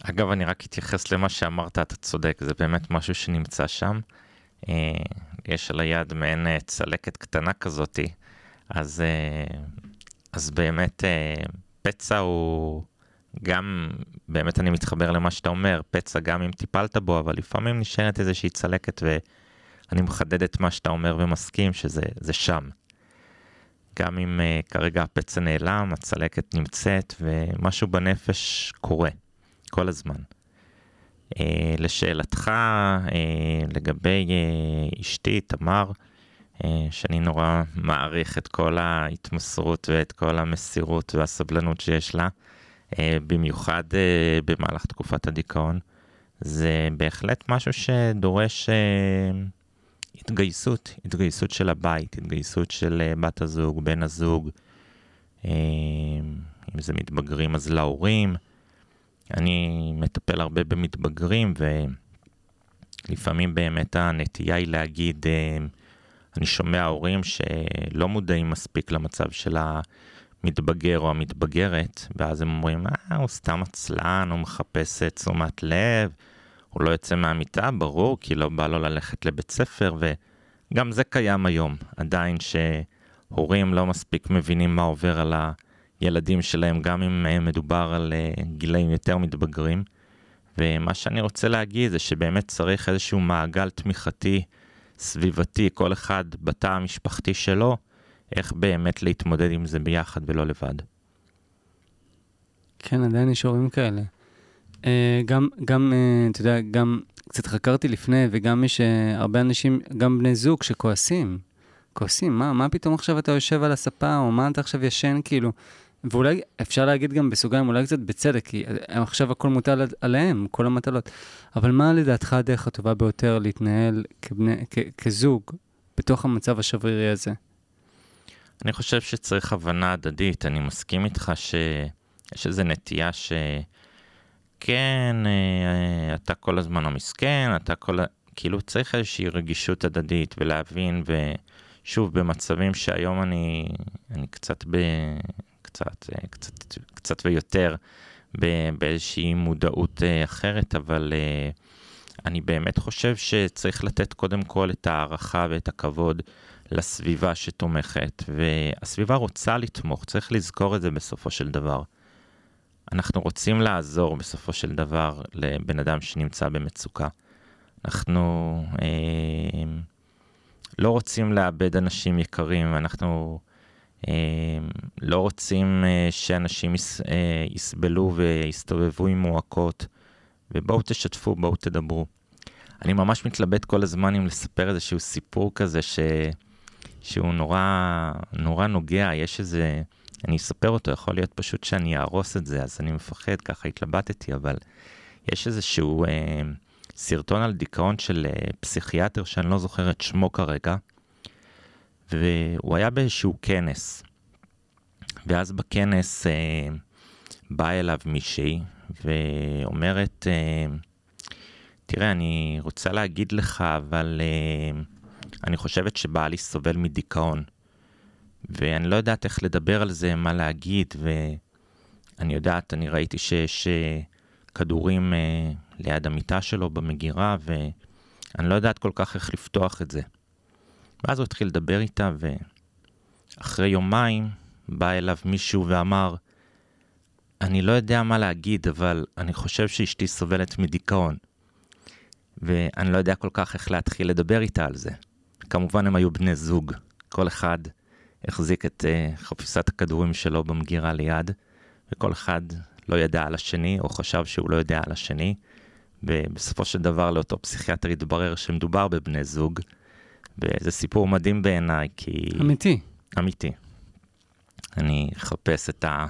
אגב, אני רק אתייחס למה שאמרת, אתה צודק, זה באמת משהו שנמצא שם. אה, יש על היד מעין אה, צלקת קטנה כזאתי, אז, אה, אז באמת פצע הוא גם, באמת אני מתחבר למה שאתה אומר, פצע גם אם טיפלת בו, אבל לפעמים נשארת איזושהי צלקת ואני מחדד את מה שאתה אומר ומסכים שזה שם. גם אם uh, כרגע הפצע נעלם, הצלקת נמצאת ומשהו בנפש קורה כל הזמן. Uh, לשאלתך uh, לגבי uh, אשתי, תמר, uh, שאני נורא מעריך את כל ההתמסרות ואת כל המסירות והסבלנות שיש לה, uh, במיוחד uh, במהלך תקופת הדיכאון, זה בהחלט משהו שדורש... Uh, התגייסות, התגייסות של הבית, התגייסות של אה, בת הזוג, בן הזוג, אה, אם זה מתבגרים אז להורים. אני מטפל הרבה במתבגרים ולפעמים באמת הנטייה היא להגיד, אה, אני שומע הורים שלא מודעים מספיק למצב של המתבגר או המתבגרת, ואז הם אומרים, אה, הוא סתם עצלן, הוא מחפש תשומת לב. הוא לא יוצא מהמיטה, ברור, כי לא בא לו ללכת לבית ספר, וגם זה קיים היום, עדיין שהורים לא מספיק מבינים מה עובר על הילדים שלהם, גם אם מדובר על אה, גילאים יותר מתבגרים. ומה שאני רוצה להגיד זה שבאמת צריך איזשהו מעגל תמיכתי, סביבתי, כל אחד בתא המשפחתי שלו, איך באמת להתמודד עם זה ביחד ולא לבד. כן, עדיין יש הורים כאלה. אה, גם, גם, אה, אתה יודע, גם קצת חקרתי לפני, וגם יש אה, הרבה אנשים, גם בני זוג שכועסים. כועסים, מה, מה פתאום עכשיו אתה יושב על הספה, או מה אתה עכשיו ישן, כאילו. ואולי אפשר להגיד גם בסוגריים, אולי קצת בצדק, כי עכשיו הכל מוטל עליהם, כל המטלות. אבל מה לדעתך הדרך הטובה ביותר להתנהל כבני, כ, כזוג בתוך המצב השברירי הזה? אני חושב שצריך הבנה הדדית, אני מסכים איתך שיש איזו נטייה שכן, אה, אתה כל הזמן המסכן, אתה כל... כאילו צריך איזושהי רגישות הדדית ולהבין, ושוב, במצבים שהיום אני, אני קצת ב... קצת, אה, קצת, קצת ויותר באיזושהי מודעות אה, אחרת, אבל אני באמת חושב שצריך לתת קודם כל את ההערכה ואת הכבוד לסביבה שתומכת, והסביבה רוצה לתמוך, צריך לזכור את זה בסופו של דבר. אנחנו רוצים לעזור בסופו של דבר לבן אדם שנמצא במצוקה. אנחנו אה, לא רוצים לאבד אנשים יקרים, אנחנו אה, לא רוצים אה, שאנשים יס, אה, יסבלו ויסתובבו עם מועקות, ובואו תשתפו, בואו תדברו. אני ממש מתלבט כל הזמן אם לספר איזשהו סיפור כזה ש... שהוא נורא, נורא נוגע, יש איזה, אני אספר אותו, יכול להיות פשוט שאני אהרוס את זה, אז אני מפחד, ככה התלבטתי, אבל יש איזשהו אה, סרטון על דיכאון של אה, פסיכיאטר שאני לא זוכר את שמו כרגע, והוא היה באיזשהו כנס, ואז בכנס אה, באה אליו מישהי ואומרת, אה, תראה, אני רוצה להגיד לך, אבל... אה, אני חושבת שבעלי סובל מדיכאון. ואני לא יודעת איך לדבר על זה, מה להגיד, ואני יודעת, אני ראיתי שיש כדורים אה, ליד המיטה שלו במגירה, ואני לא יודעת כל כך איך לפתוח את זה. ואז הוא התחיל לדבר איתה, ואחרי יומיים בא אליו מישהו ואמר, אני לא יודע מה להגיד, אבל אני חושב שאשתי סובלת מדיכאון. ואני לא יודע כל כך איך להתחיל לדבר איתה על זה. כמובן הם היו בני זוג, כל אחד החזיק את uh, חפיסת הכדורים שלו במגירה ליד, וכל אחד לא ידע על השני, או חשב שהוא לא יודע על השני, ובסופו של דבר לאותו פסיכיאטר התברר שמדובר בבני זוג, וזה סיפור מדהים בעיניי, כי... אמיתי. אמיתי. אני אחפש את, ה...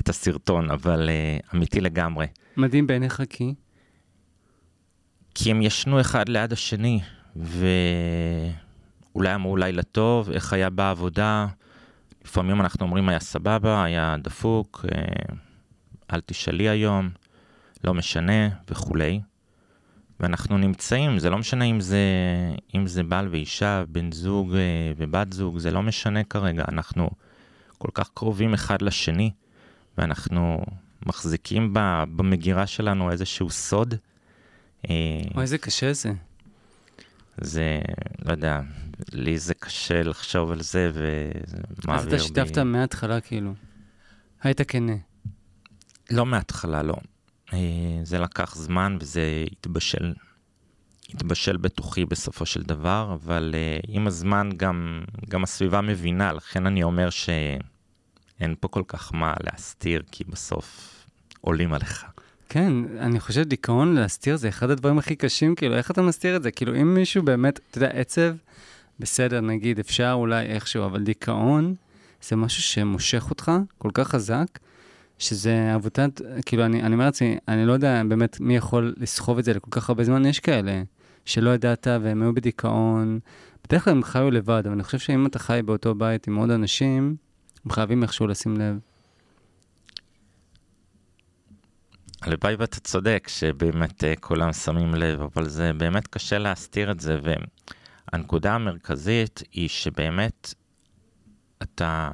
את הסרטון, אבל uh, אמיתי לגמרי. מדהים בעיניך כי? כי הם ישנו אחד ליד השני, ו... אולי אמרו לילה טוב, איך היה בעבודה. לפעמים אנחנו אומרים היה סבבה, היה דפוק, אה, אל תשאלי היום, לא משנה וכולי. ואנחנו נמצאים, זה לא משנה אם זה, אם זה בעל ואישה, בן זוג אה, ובת זוג, זה לא משנה כרגע, אנחנו כל כך קרובים אחד לשני, ואנחנו מחזיקים במגירה שלנו איזשהו סוד. אה, אוי, איזה קשה זה. זה, לא יודע, לי זה קשה לחשוב על זה, וזה מעביר בי... אז אתה שיתפת מההתחלה, כאילו. היית כנה. לא מההתחלה, לא. אה, זה לקח זמן וזה התבשל, התבשל בתוכי בסופו של דבר, אבל אה, עם הזמן גם, גם הסביבה מבינה, לכן אני אומר שאין פה כל כך מה להסתיר, כי בסוף עולים עליך. כן, אני חושב דיכאון להסתיר זה אחד הדברים הכי קשים, כאילו, איך אתה מסתיר את זה? כאילו, אם מישהו באמת, אתה יודע, עצב, בסדר, נגיד, אפשר אולי איכשהו, אבל דיכאון זה משהו שמושך אותך כל כך חזק, שזה עבודת, כאילו, אני, אני אומר לעצמי, אני לא יודע באמת מי יכול לסחוב את זה לכל כך הרבה זמן, יש כאלה שלא ידעת והם היו בדיכאון. בדרך כלל הם חיו לבד, אבל אני חושב שאם אתה חי באותו בית עם עוד אנשים, הם חייבים איכשהו לשים לב. הלוואי ואתה צודק שבאמת אה, כולם שמים לב, אבל זה באמת קשה להסתיר את זה, והנקודה המרכזית היא שבאמת אתה,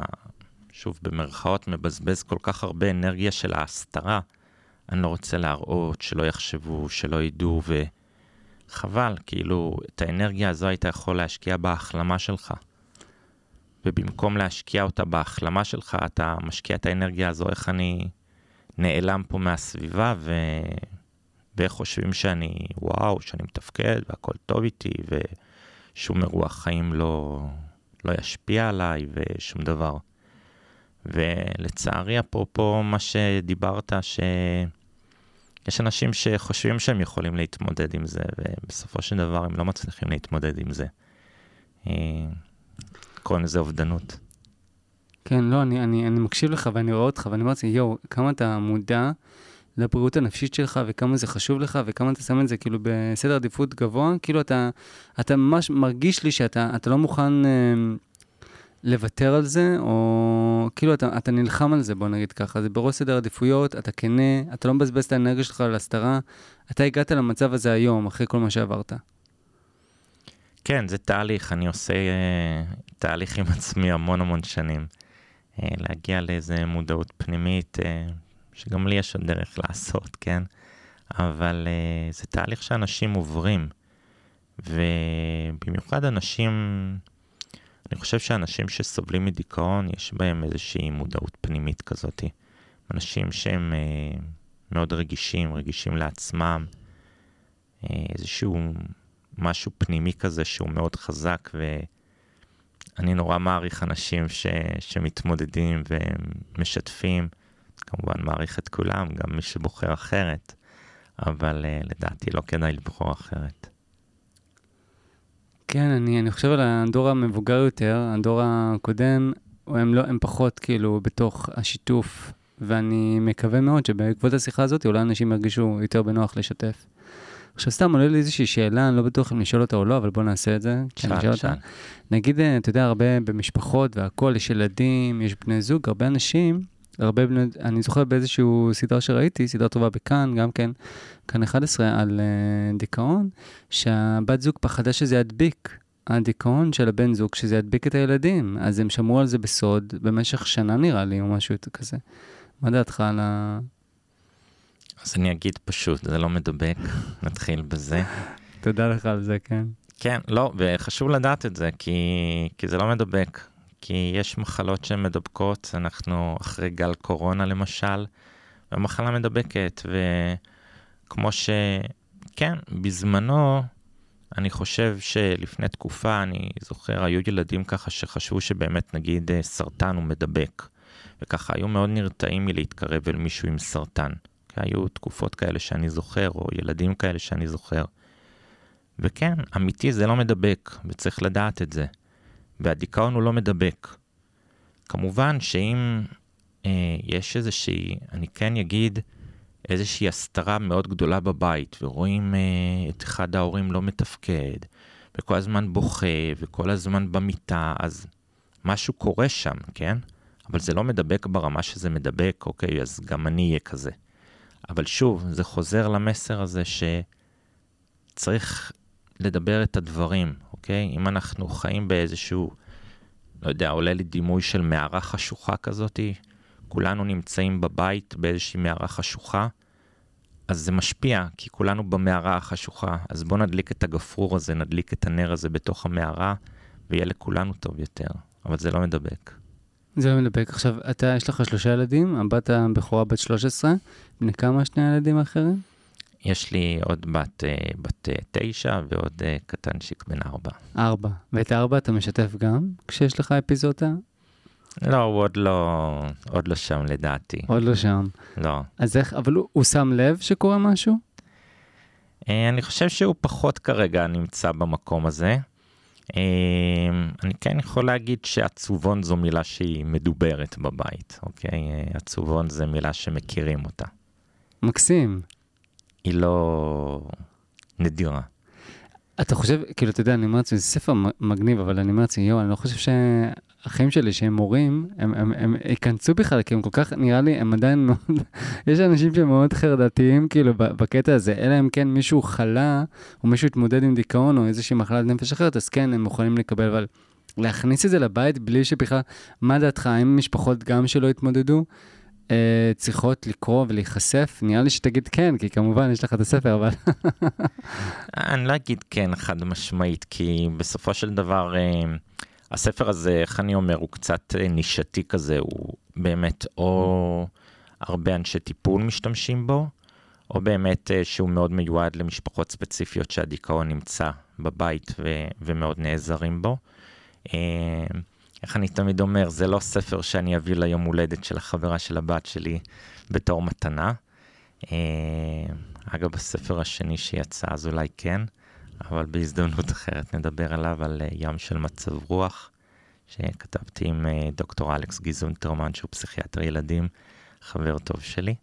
שוב במרכאות, מבזבז כל כך הרבה אנרגיה של ההסתרה. אני לא רוצה להראות, שלא יחשבו, שלא ידעו, וחבל, כאילו, את האנרגיה הזו היית יכול להשקיע בהחלמה שלך. ובמקום להשקיע אותה בהחלמה שלך, אתה משקיע את האנרגיה הזו, איך אני נעלם פה מהסביבה, ו... ואיך חושבים שאני, וואו, שאני מתפקד והכל טוב איתי, ושום אירוע חיים לא, לא ישפיע עליי ושום דבר. ולצערי, אפרופו מה שדיברת, שיש אנשים שחושבים שהם יכולים להתמודד עם זה, ובסופו של דבר הם לא מצליחים להתמודד עם זה. קוראים לזה אובדנות. כן, לא, אני, אני, אני מקשיב לך ואני רואה אותך ואני אומר לעצמי, יואו, כמה אתה מודע לבריאות הנפשית שלך וכמה זה חשוב לך וכמה אתה שם את זה כאילו בסדר עדיפות גבוה, כאילו אתה, אתה ממש מרגיש לי שאתה לא מוכן אה, לוותר על זה, או כאילו אתה, אתה נלחם על זה, בוא נגיד ככה, זה בראש סדר עדיפויות, אתה כנה, אתה לא מבזבז את האנרגיה שלך על הסתרה, אתה הגעת למצב הזה היום, אחרי כל מה שעברת. כן, זה תהליך, אני עושה uh, תהליך עם עצמי המון המון שנים. Uh, להגיע לאיזה מודעות פנימית, uh, שגם לי יש עוד דרך לעשות, כן? אבל uh, זה תהליך שאנשים עוברים, ובמיוחד אנשים, אני חושב שאנשים שסובלים מדיכאון, יש בהם איזושהי מודעות פנימית כזאת. אנשים שהם uh, מאוד רגישים, רגישים לעצמם, uh, איזשהו משהו פנימי כזה שהוא מאוד חזק, ואני נורא מעריך אנשים ש... שמתמודדים ומשתפים. כמובן מעריך את כולם, גם מי שבוחר אחרת, אבל uh, לדעתי לא כדאי לבחור אחרת. כן, אני, אני חושב על הדור המבוגר יותר, הדור הקודם, הם, לא, הם פחות כאילו בתוך השיתוף, ואני מקווה מאוד שבעקבות השיחה הזאת אולי אנשים ירגישו יותר בנוח לשתף. עכשיו סתם עולה לי איזושהי שאלה, אני לא בטוח אם לשאול אותה או לא, אבל בוא נעשה את זה. שאל, שאל. נגיד, אה, אתה יודע, הרבה במשפחות והכול, יש ילדים, יש בני זוג, הרבה אנשים, הרבה בני, אני זוכר באיזשהו סדרה שראיתי, סדרה טובה בכאן, גם כן, כאן 11, על uh, דיכאון, שהבת זוג פחדה שזה ידביק. הדיכאון של הבן זוג, שזה ידביק את הילדים. אז הם שמרו על זה בסוד במשך שנה נראה לי, או משהו כזה. מה דעתך על ה... אז אני אגיד פשוט, זה לא מדבק, נתחיל בזה. תודה לך על זה, כן. כן, לא, וחשוב לדעת את זה, כי, כי זה לא מדבק. כי יש מחלות שהן מדבקות, אנחנו אחרי גל קורונה למשל, והמחלה מדבקת, וכמו ש... כן, בזמנו, אני חושב שלפני תקופה, אני זוכר, היו ילדים ככה שחשבו שבאמת נגיד סרטן הוא מדבק, וככה היו מאוד נרתעים מלהתקרב אל מישהו עם סרטן. כי היו תקופות כאלה שאני זוכר, או ילדים כאלה שאני זוכר. וכן, אמיתי זה לא מדבק, וצריך לדעת את זה. והדיכאון הוא לא מדבק. כמובן שאם אה, יש איזושהי, אני כן אגיד, איזושהי הסתרה מאוד גדולה בבית, ורואים אה, את אחד ההורים לא מתפקד, וכל הזמן בוכה, וכל הזמן במיטה, אז משהו קורה שם, כן? אבל זה לא מדבק ברמה שזה מדבק, אוקיי, אז גם אני אהיה כזה. אבל שוב, זה חוזר למסר הזה שצריך לדבר את הדברים, אוקיי? אם אנחנו חיים באיזשהו, לא יודע, עולה לי דימוי של מערה חשוכה כזאתי, כולנו נמצאים בבית באיזושהי מערה חשוכה, אז זה משפיע, כי כולנו במערה החשוכה. אז בואו נדליק את הגפרור הזה, נדליק את הנר הזה בתוך המערה, ויהיה לכולנו טוב יותר. אבל זה לא מדבק. זה לא מדבק. עכשיו, אתה, יש לך שלושה ילדים, הבת הבכורה בת 13, בני כמה שני הילדים האחרים? יש לי עוד בת, אה, בת אה, תשע ועוד אה, קטנצ'יק בן ארבע. ארבע. ואת הארבע אתה משתף גם כשיש לך אפיזודה? לא, הוא עוד לא, עוד לא שם לדעתי. עוד לא שם. לא. אז איך, אבל הוא, הוא שם לב שקורה משהו? אני חושב שהוא פחות כרגע נמצא במקום הזה. אני כן יכול להגיד שעצובון זו מילה שהיא מדוברת בבית, אוקיי? עצובון זה מילה שמכירים אותה. מקסים. היא לא נדירה. אתה חושב, כאילו, אתה יודע, אני אומר לעצמי, זה ספר מגניב, אבל אני אומר לעצמי, יואו, אני לא חושב שהאחים שלי שהם מורים, הם, הם, הם ייכנסו בכלל, כי הם כל כך, נראה לי, הם עדיין מאוד, יש אנשים שהם מאוד חרדתיים, כאילו, בקטע הזה, אלא אם כן מישהו חלה, או מישהו התמודד עם דיכאון, או איזושהי מחלת נפש אחרת, אז כן, הם מוכנים לקבל, אבל להכניס את זה לבית בלי שבכלל, מה דעתך, האם משפחות גם שלא התמודדו, צריכות לקרוא ולהיחשף? נראה לי שתגיד כן, כי כמובן יש לך את הספר, אבל... אני לא אגיד כן חד משמעית, כי בסופו של דבר, אה, הספר הזה, איך אני אומר, הוא קצת אה, נישתי כזה, הוא באמת או הרבה אנשי טיפול משתמשים בו, או באמת שהוא מאוד מיועד למשפחות ספציפיות שהדיכאון נמצא בבית ו- ומאוד נעזרים בו. איך אני תמיד אומר, זה לא ספר שאני אביא ליום הולדת של החברה של הבת שלי בתור מתנה. אה, אגב, הספר השני שיצא אז אולי כן, אבל בהזדמנות אחרת נדבר עליו, על אה, ים של מצב רוח, שכתבתי עם אה, דוקטור אלכס גיזונטרמן, שהוא פסיכיאטר ילדים, חבר טוב שלי,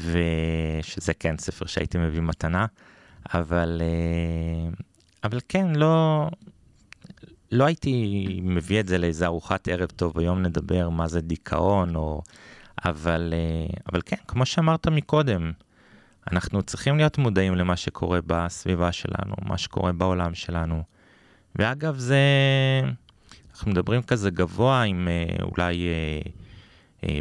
ושזה כן ספר שהייתי מביא מתנה, אבל, אבל כן, לא, לא הייתי מביא את זה לאיזה ארוחת ערב טוב, היום נדבר מה זה דיכאון, או... אבל, אה, אבל כן, כמו שאמרת מקודם, אנחנו צריכים להיות מודעים למה שקורה בסביבה שלנו, מה שקורה בעולם שלנו. ואגב, זה... אנחנו מדברים כזה גבוה עם אה, אולי אה, אה,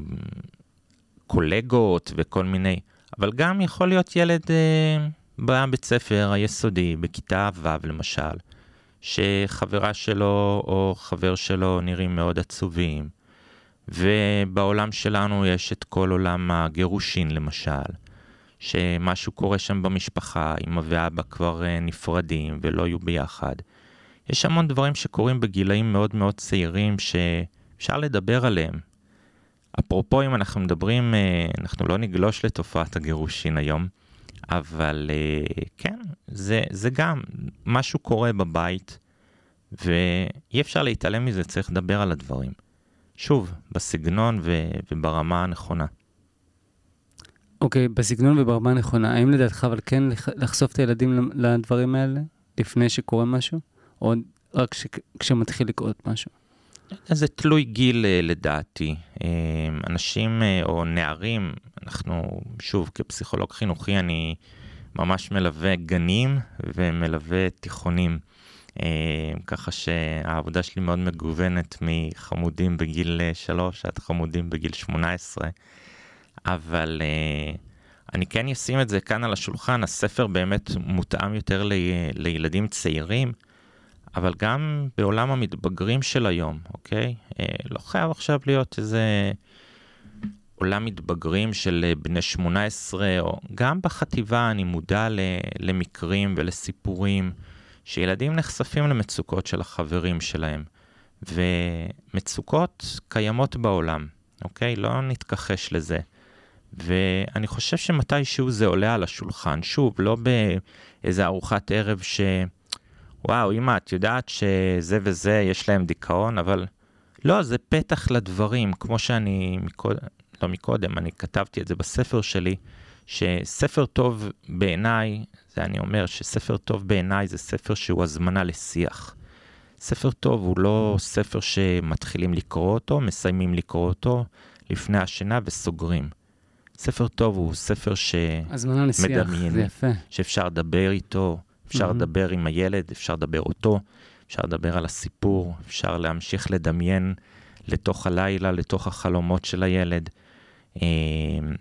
קולגות וכל מיני, אבל גם יכול להיות ילד אה, בבית ספר היסודי, בכיתה ו' למשל, שחברה שלו או חבר שלו נראים מאוד עצובים. ובעולם שלנו יש את כל עולם הגירושין למשל, שמשהו קורה שם במשפחה, אמא ואבא כבר אה, נפרדים ולא יהיו ביחד. יש המון דברים שקורים בגילאים מאוד מאוד צעירים שאפשר לדבר עליהם. אפרופו אם אנחנו מדברים, אה, אנחנו לא נגלוש לתופעת הגירושין היום, אבל אה, כן, זה, זה גם, משהו קורה בבית, ואי אפשר להתעלם מזה, צריך לדבר על הדברים. שוב, בסגנון ו- וברמה הנכונה. אוקיי, okay, בסגנון וברמה הנכונה, האם לדעתך אבל כן לחשוף את הילדים לדברים האלה לפני שקורה משהו? או רק ש- כשמתחיל לקרות משהו? זה תלוי גיל אה, לדעתי. אה, אנשים אה, או נערים, אנחנו, שוב, כפסיכולוג חינוכי, אני ממש מלווה גנים ומלווה תיכונים. ככה שהעבודה שלי מאוד מגוונת מחמודים בגיל 3 עד חמודים בגיל 18. אבל אני כן אשים את זה כאן על השולחן, הספר באמת מותאם יותר לילדים צעירים. אבל גם בעולם המתבגרים של היום, אוקיי? אה, לא חייב עכשיו להיות איזה עולם מתבגרים של אה, בני 18, או גם בחטיבה אני מודע למקרים ולסיפורים שילדים נחשפים למצוקות של החברים שלהם, ומצוקות קיימות בעולם, אוקיי? לא נתכחש לזה. ואני חושב שמתישהו זה עולה על השולחן, שוב, לא באיזה ארוחת ערב ש... וואו, אמא, את יודעת שזה וזה, יש להם דיכאון, אבל לא, זה פתח לדברים, כמו שאני מקודם, לא מקודם, אני כתבתי את זה בספר שלי, שספר טוב בעיניי, זה אני אומר, שספר טוב בעיניי זה ספר שהוא הזמנה לשיח. ספר טוב הוא לא ספר שמתחילים לקרוא אותו, מסיימים לקרוא אותו לפני השינה וסוגרים. ספר טוב הוא ספר שמדמיין, שאפשר לדבר איתו, אפשר mm-hmm. לדבר עם הילד, אפשר לדבר אותו, אפשר לדבר על הסיפור, אפשר להמשיך לדמיין לתוך הלילה, לתוך החלומות של הילד. אמ,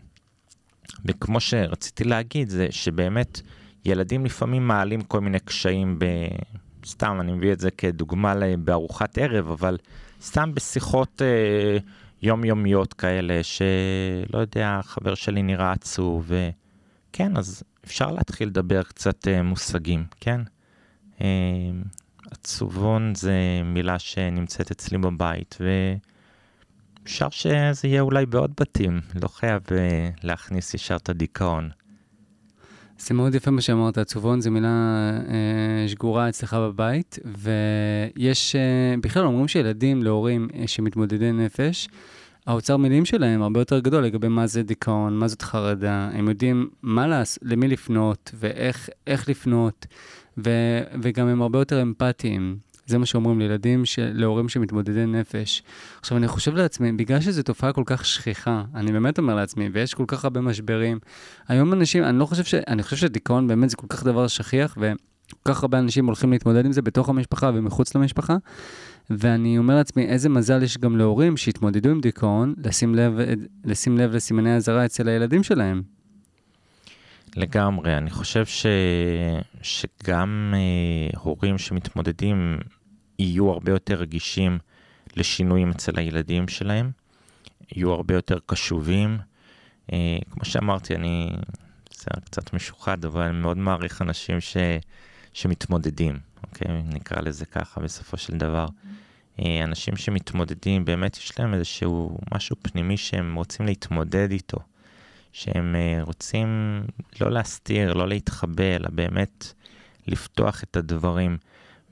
וכמו שרציתי להגיד, זה שבאמת ילדים לפעמים מעלים כל מיני קשיים, ב... סתם, אני מביא את זה כדוגמה בארוחת ערב, אבל סתם בשיחות אה, יומיומיות כאלה, שלא יודע, חבר שלי נראה עצוב, וכן, אז אפשר להתחיל לדבר קצת uh, מושגים, כן? Uh, עצובון זה מילה שנמצאת אצלי בבית, ואפשר שזה יהיה אולי בעוד בתים, לא חייב uh, להכניס ישר את הדיכאון. זה מאוד יפה מה שאמרת, עצובון זה מילה אה, שגורה אצלך בבית, ויש, אה, בכלל אומרים שילדים להורים אה, שמתמודדי נפש, האוצר מילים שלהם הרבה יותר גדול לגבי מה זה דיכאון, מה זאת חרדה, הם יודעים מה לעשות, למי לפנות ואיך לפנות, ו, וגם הם הרבה יותר אמפתיים. זה מה שאומרים לילדים, של, להורים שמתמודדי נפש. עכשיו, אני חושב לעצמי, בגלל שזו תופעה כל כך שכיחה, אני באמת אומר לעצמי, ויש כל כך הרבה משברים, היום אנשים, אני לא חושב ש... אני חושב שדיכאון באמת זה כל כך דבר שכיח, וכל כך הרבה אנשים הולכים להתמודד עם זה בתוך המשפחה ומחוץ למשפחה. ואני אומר לעצמי, איזה מזל יש גם להורים שהתמודדו עם דיכאון, לשים לב, לשים לב לסימני אזהרה אצל הילדים שלהם. לגמרי, אני חושב ש... שגם אה, הורים שמתמודדים יהיו הרבה יותר רגישים לשינויים אצל הילדים שלהם, יהיו הרבה יותר קשובים. אה, כמו שאמרתי, אני, זה קצת משוחד, אבל אני מאוד מעריך אנשים ש... שמתמודדים, אוקיי? נקרא לזה ככה בסופו של דבר. אה, אנשים שמתמודדים, באמת יש להם איזשהו משהו פנימי שהם רוצים להתמודד איתו. שהם אה, רוצים לא להסתיר, לא להתחבא, אלא באמת לפתוח את הדברים.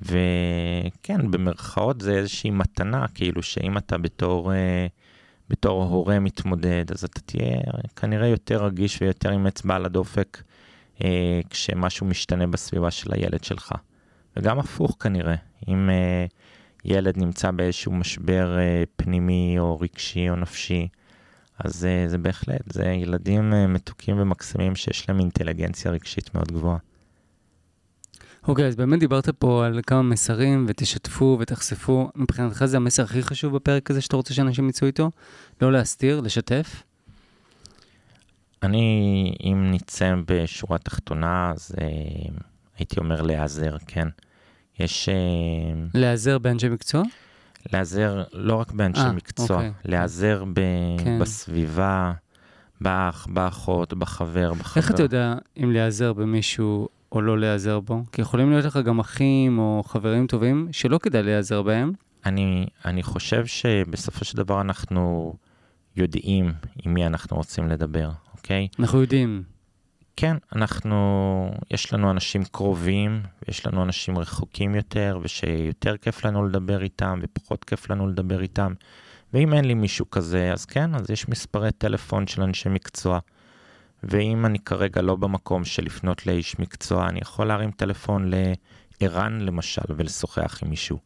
וכן, במרכאות זה איזושהי מתנה, כאילו שאם אתה בתור, אה, בתור הורה מתמודד, אז אתה תהיה כנראה יותר רגיש ויותר עם אצבע על הדופק אה, כשמשהו משתנה בסביבה של הילד שלך. וגם הפוך כנראה, אם אה, ילד נמצא באיזשהו משבר אה, פנימי או רגשי או נפשי, אז אה, זה בהחלט, זה ילדים אה, מתוקים ומקסימים שיש להם אינטליגנציה רגשית מאוד גבוהה. אוקיי, okay, אז באמת דיברת פה על כמה מסרים, ותשתפו ותחשפו. מבחינתך זה המסר הכי חשוב בפרק הזה שאתה רוצה שאנשים יצאו איתו? לא להסתיר, לשתף? אני, אם נצא בשורה תחתונה, אז אה, הייתי אומר להיעזר, כן. יש... אה, להיעזר באנשי מקצוע? להיעזר לא רק באנשי 아, אה, מקצוע, אוקיי. להיעזר ב... כן. בסביבה, באח, באחות, בחבר, בחבר. איך אתה יודע אם להיעזר במישהו או לא להיעזר בו? כי יכולים להיות לך גם אחים או חברים טובים שלא כדאי להיעזר בהם. אני, אני חושב שבסופו של דבר אנחנו יודעים עם מי אנחנו רוצים לדבר, אוקיי? אנחנו יודעים. כן, אנחנו, יש לנו אנשים קרובים, יש לנו אנשים רחוקים יותר, ושיותר כיף לנו לדבר איתם, ופחות כיף לנו לדבר איתם. ואם אין לי מישהו כזה, אז כן, אז יש מספרי טלפון של אנשי מקצוע. ואם אני כרגע לא במקום של לפנות לאיש מקצוע, אני יכול להרים טלפון לערן למשל ולשוחח עם מישהו.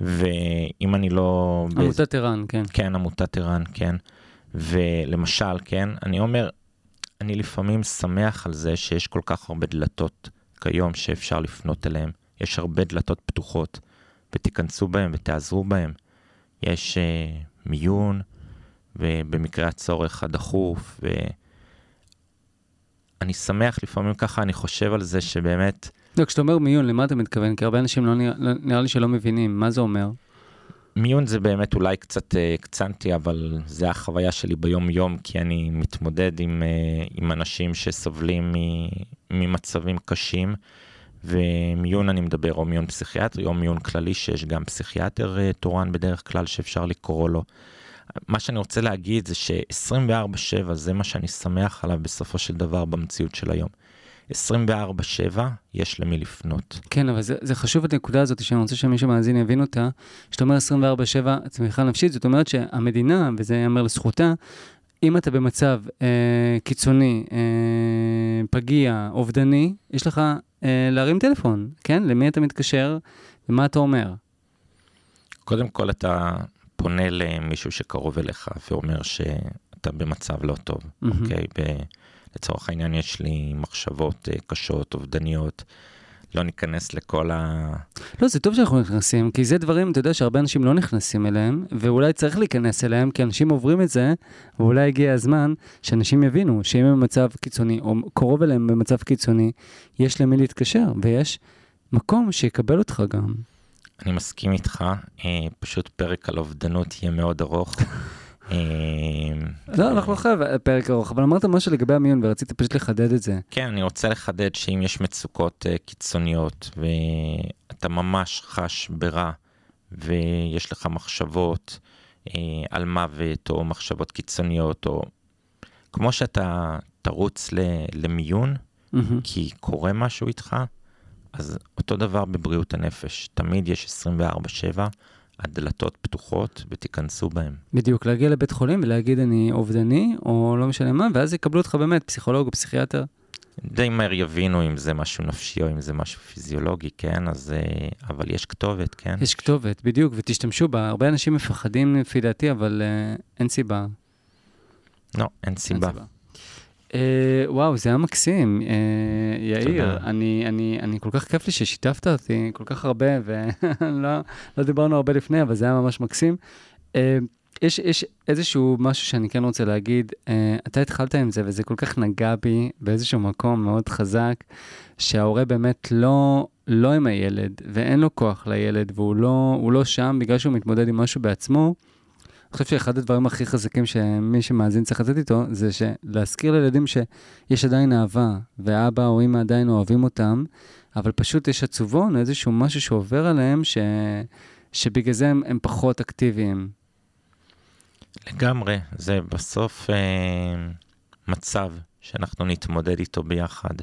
ואם אני לא... עמותת ערן, כן. כן, עמותת ערן, כן. ולמשל, כן, אני אומר, אני לפעמים שמח על זה שיש כל כך הרבה דלתות כיום שאפשר לפנות אליהן. יש הרבה דלתות פתוחות, ותיכנסו בהן ותעזרו בהן. יש uh, מיון, ובמקרה הצורך הדחוף, ואני שמח לפעמים ככה, אני חושב על זה שבאמת... לא, כשאתה אומר מיון, למה אתה מתכוון? כי הרבה אנשים לא נראה, לא, נראה לי שלא מבינים, מה זה אומר? מיון זה באמת אולי קצת אה, הקצנתי, אבל זה החוויה שלי ביום-יום, כי אני מתמודד עם, אה, עם אנשים שסובלים ממצבים קשים, ומיון אני מדבר או מיון פסיכיאטרי או מיון כללי, שיש גם פסיכיאטר אה, תורן בדרך כלל שאפשר לקרוא לו. מה שאני רוצה להגיד זה ש-24/7 זה מה שאני שמח עליו בסופו של דבר במציאות של היום. 24-7 יש למי לפנות. כן, אבל זה, זה חשוב הנקודה הזאת, שאני רוצה שמי שמאזין יבין אותה, שאתה אומר 24-7 צמיחה נפשית, זאת אומרת שהמדינה, וזה ייאמר לזכותה, אם אתה במצב אה, קיצוני, אה, פגיע, אובדני, יש לך אה, להרים טלפון, כן? למי אתה מתקשר ומה אתה אומר? קודם כל אתה פונה למישהו שקרוב אליך ואומר שאתה במצב לא טוב, mm-hmm. אוקיי? לצורך העניין יש לי מחשבות אה, קשות, אובדניות. לא ניכנס לכל ה... לא, זה טוב שאנחנו נכנסים, כי זה דברים, אתה יודע, שהרבה אנשים לא נכנסים אליהם, ואולי צריך להיכנס אליהם, כי אנשים עוברים את זה, ואולי הגיע הזמן שאנשים יבינו שאם הם במצב קיצוני, או קרוב אליהם במצב קיצוני, יש למי להתקשר, ויש מקום שיקבל אותך גם. אני מסכים איתך, אה, פשוט פרק על אובדנות יהיה מאוד ארוך. אמ, לא, אנחנו לא חייב פרק ארוך, אבל אמרת משהו לגבי המיון ורציתי פשוט לחדד את זה. כן, אני רוצה לחדד שאם יש מצוקות אה, קיצוניות ואתה ממש חש ברע ויש לך מחשבות אה, על מוות או מחשבות קיצוניות או כמו שאתה תרוץ למיון כי קורה משהו איתך, אז אותו דבר בבריאות הנפש, תמיד יש 24/7. הדלתות פתוחות ותיכנסו בהם. בדיוק, להגיע לבית חולים ולהגיד אני אובדני, או לא משנה מה, ואז יקבלו אותך באמת, פסיכולוג או פסיכיאטר. די מהר יבינו אם זה משהו נפשי או אם זה משהו פיזיולוגי, כן? אז... אה, אבל יש כתובת, כן? יש כתובת, בדיוק, ותשתמשו בה. הרבה אנשים מפחדים לפי דעתי, אבל uh, אין סיבה. לא, אין סיבה. אין סיבה. Uh, וואו, זה היה מקסים. Uh, יאיר, אני, אני, אני כל כך כיף לי ששיתפת אותי כל כך הרבה, ולא לא דיברנו הרבה לפני, אבל זה היה ממש מקסים. Uh, יש, יש איזשהו משהו שאני כן רוצה להגיד, uh, אתה התחלת עם זה וזה כל כך נגע בי באיזשהו מקום מאוד חזק, שההורה באמת לא, לא עם הילד ואין לו כוח לילד והוא לא, לא שם בגלל שהוא מתמודד עם משהו בעצמו. חושב שאחד הדברים הכי חזקים שמי שמאזין צריך לצאת איתו, זה להזכיר לילדים שיש עדיין אהבה, ואבא או אמא עדיין אוהבים אותם, אבל פשוט יש עצובון, איזשהו משהו שעובר עליהם, ש... שבגלל זה הם, הם פחות אקטיביים. לגמרי, זה בסוף אה, מצב שאנחנו נתמודד איתו ביחד.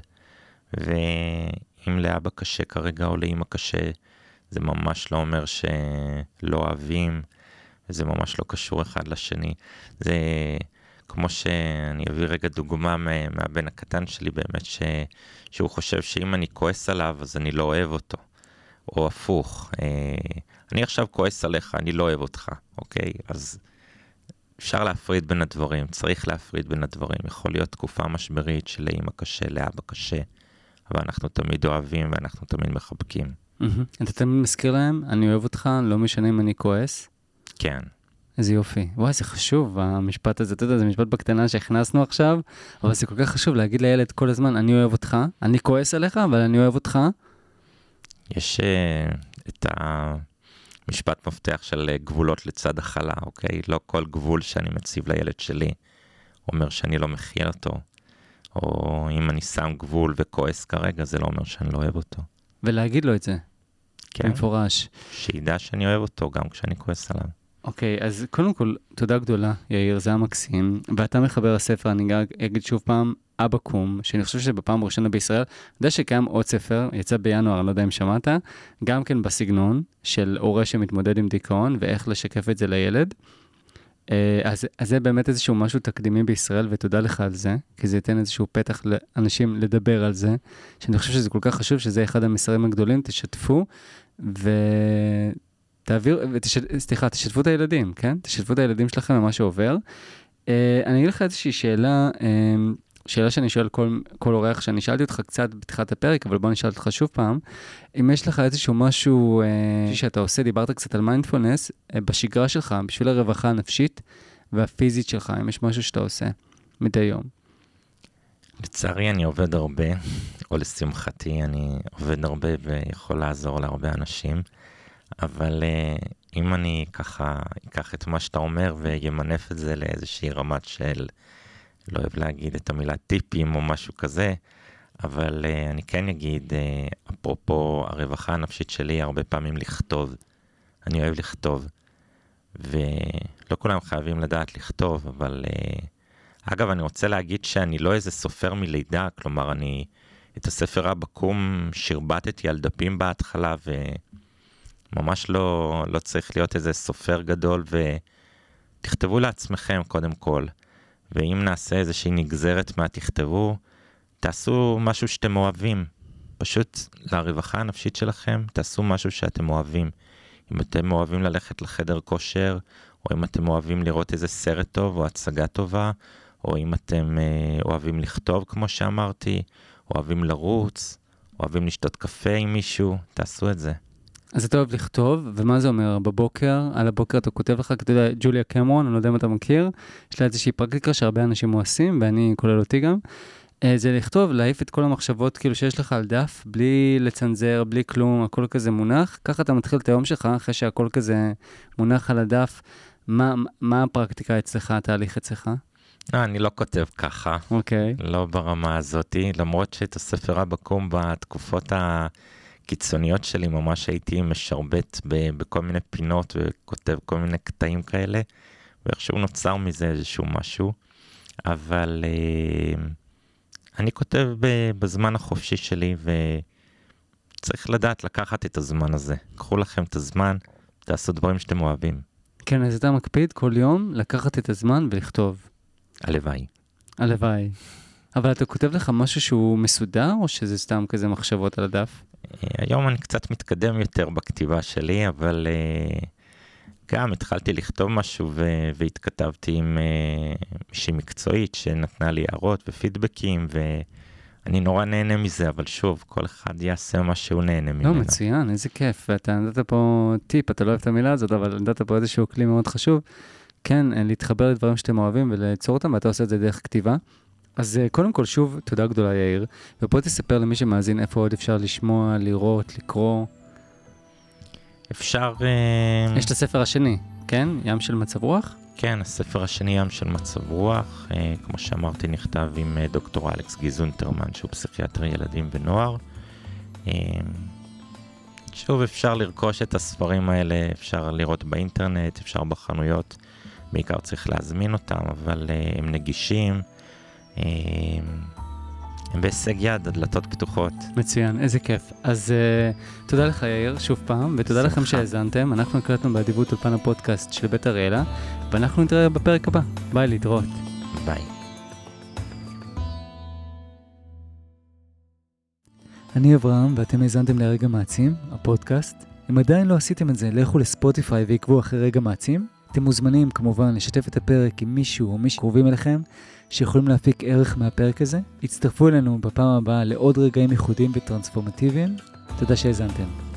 ואם לאבא קשה כרגע או לאמא קשה, זה ממש לא אומר שלא אוהבים, וזה ממש לא קשור אחד לשני. זה כמו שאני אביא רגע דוגמה מהבן הקטן שלי, באמת, ש... שהוא חושב שאם אני כועס עליו, אז אני לא אוהב אותו. או הפוך, אה, אני עכשיו כועס עליך, אני לא אוהב אותך, אוקיי? אז אפשר להפריד בין הדברים, צריך להפריד בין הדברים. יכול להיות תקופה משברית שלאמא קשה, לאבא קשה, אבל אנחנו תמיד אוהבים ואנחנו תמיד מחבקים. אתה תמיד מזכיר להם, אני אוהב אותך, לא משנה אם אני כועס? כן. איזה יופי. וואי, זה חשוב, המשפט הזה, אתה יודע, זה משפט בקטנה שהכנסנו עכשיו, אבל זה כל כך חשוב להגיד לילד כל הזמן, אני אוהב אותך, אני כועס עליך, אבל אני אוהב אותך. יש uh, את המשפט מפתח של uh, גבולות לצד החלה, אוקיי? לא כל גבול שאני מציב לילד שלי אומר שאני לא מכיל אותו, או אם אני שם גבול וכועס כרגע, זה לא אומר שאני לא אוהב אותו. ולהגיד לו את זה. כן. במפורש. שידע שאני אוהב אותו גם כשאני כועס עליו. אוקיי, okay, אז קודם כל, תודה גדולה, יאיר, זה היה מקסים. ואתה מחבר הספר, אני אגיד שוב פעם, אבא קום, שאני חושב שבפעם הראשונה בישראל, אני יודע שקיים עוד ספר, יצא בינואר, אני לא יודע אם שמעת, גם כן בסגנון של הורה שמתמודד עם דיכאון ואיך לשקף את זה לילד. אה, אז, אז זה באמת איזשהו משהו תקדימי בישראל, ותודה לך על זה, כי זה ייתן איזשהו פתח לאנשים לדבר על זה, שאני חושב שזה כל כך חשוב, שזה אחד המסרים הגדולים, תשתפו, ותעביר, ותש... סליחה, תשתפו את הילדים, כן? תשתפו את הילדים שלכם במה שעובר. אה, אני אגיד לך איזושהי שאלה, אה, שאלה שאני שואל כל, כל אורח, שאני שאלתי אותך קצת בתחילת הפרק, אבל בוא נשאל אותך שוב פעם, אם יש לך איזשהו משהו אה, שאתה עושה, דיברת קצת על מיינדפולנס, אה, בשגרה שלך, בשביל הרווחה הנפשית והפיזית שלך, אם יש משהו שאתה עושה מדי יום. לצערי אני עובד הרבה, או לשמחתי אני עובד הרבה ויכול לעזור להרבה אנשים, אבל אה, אם אני ככה אקח את מה שאתה אומר וימנף את זה לאיזושהי רמת של... לא אוהב להגיד את המילה טיפים או משהו כזה, אבל uh, אני כן אגיד, uh, אפרופו הרווחה הנפשית שלי, הרבה פעמים לכתוב. אני אוהב לכתוב. ולא כולם חייבים לדעת לכתוב, אבל אגב, אני רוצה להגיד שאני לא איזה סופר מלידה, כלומר, אני את הספר הבקום שרבטתי על דפים בהתחלה, וממש לא, לא צריך להיות איזה סופר גדול, ותכתבו לעצמכם קודם כל. ואם נעשה איזושהי נגזרת מה תכתבו, תעשו משהו שאתם אוהבים. פשוט לרווחה הנפשית שלכם, תעשו משהו שאתם אוהבים. אם אתם אוהבים ללכת לחדר כושר, או אם אתם אוהבים לראות איזה סרט טוב או הצגה טובה, או אם אתם אה, אוהבים לכתוב, כמו שאמרתי, אוהבים לרוץ, אוהבים לשתות קפה עם מישהו, תעשו את זה. אז אתה אוהב לכתוב, ומה זה אומר? בבוקר, על הבוקר אתה כותב לך, כי אתה יודע, ג'וליה קמרון, אני לא יודע אם אתה מכיר, יש לה איזושהי פרקטיקה שהרבה אנשים עושים, ואני כולל אותי גם. אה, זה לכתוב, להעיף את כל המחשבות כאילו שיש לך על דף, בלי לצנזר, בלי כלום, הכל כזה מונח. ככה אתה מתחיל את היום שלך, אחרי שהכל כזה מונח על הדף. מה, מה הפרקטיקה אצלך, התהליך אצלך? לא, אני לא כותב ככה. אוקיי. Okay. לא ברמה הזאתי, למרות שאת הספר הבקום בתקופות ה... הקיצוניות שלי ממש הייתי משרבט בכל מיני פינות וכותב כל מיני קטעים כאלה, ואיכשהו נוצר מזה איזשהו משהו, אבל uh, אני כותב בזמן החופשי שלי וצריך לדעת לקחת את הזמן הזה. קחו לכם את הזמן, תעשו דברים שאתם אוהבים. כן, אז אתה מקפיד כל יום לקחת את הזמן ולכתוב. הלוואי. הלוואי. אבל אתה כותב לך משהו שהוא מסודר, או שזה סתם כזה מחשבות על הדף? היום אני קצת מתקדם יותר בכתיבה שלי, אבל uh, גם התחלתי לכתוב משהו ו- והתכתבתי עם uh, מישהי מקצועית שנתנה לי הערות ופידבקים, ואני נורא נהנה מזה, אבל שוב, כל אחד יעשה מה שהוא נהנה לא, ממנו. לא, מצוין, איזה כיף. ואתה נתת פה טיפ, אתה לא אוהב את המילה הזאת, אבל נתת פה איזשהו כלי מאוד חשוב. כן, אה, להתחבר לדברים שאתם אוהבים וליצור אותם, ואתה עושה את זה דרך כתיבה. אז אה, קודם כל, שוב, תודה גדולה, יאיר. ופה תספר למי שמאזין איפה עוד אפשר לשמוע, לראות, לקרוא. אפשר... אה, יש את הספר השני, כן? ים של מצב רוח? כן, הספר השני, ים של מצב רוח, אה, כמו שאמרתי, נכתב עם דוקטור אלכס גיזונטרמן, שהוא פסיכיאטר ילדים ונוער. שוב, אפשר לרכוש את הספרים האלה, אפשר לראות באינטרנט, אפשר בחנויות. בעיקר צריך להזמין אותם, אבל הם נגישים. הם בהישג יד, הדלתות פתוחות. מצוין, איזה כיף. אז אה, תודה לך יאיר, שוב פעם, ותודה לכם שהאזנתם. אנחנו הקלטנו באדיבות אולפן הפודקאסט של בית אריאלה, ואנחנו נתראה בפרק הבא. ביי, להתראות. ביי. אני אברהם, ואתם האזנתם לרגע מעצים, הפודקאסט. אם עדיין לא עשיתם את זה, לכו לספוטיפיי ועקבו אחרי רגע מעצים. אתם מוזמנים כמובן לשתף את הפרק עם מישהו או מישהו קרובים אליכם, שיכולים להפיק ערך מהפרק הזה. הצטרפו אלינו בפעם הבאה לעוד רגעים ייחודיים וטרנספורמטיביים. תודה שהאזנתם.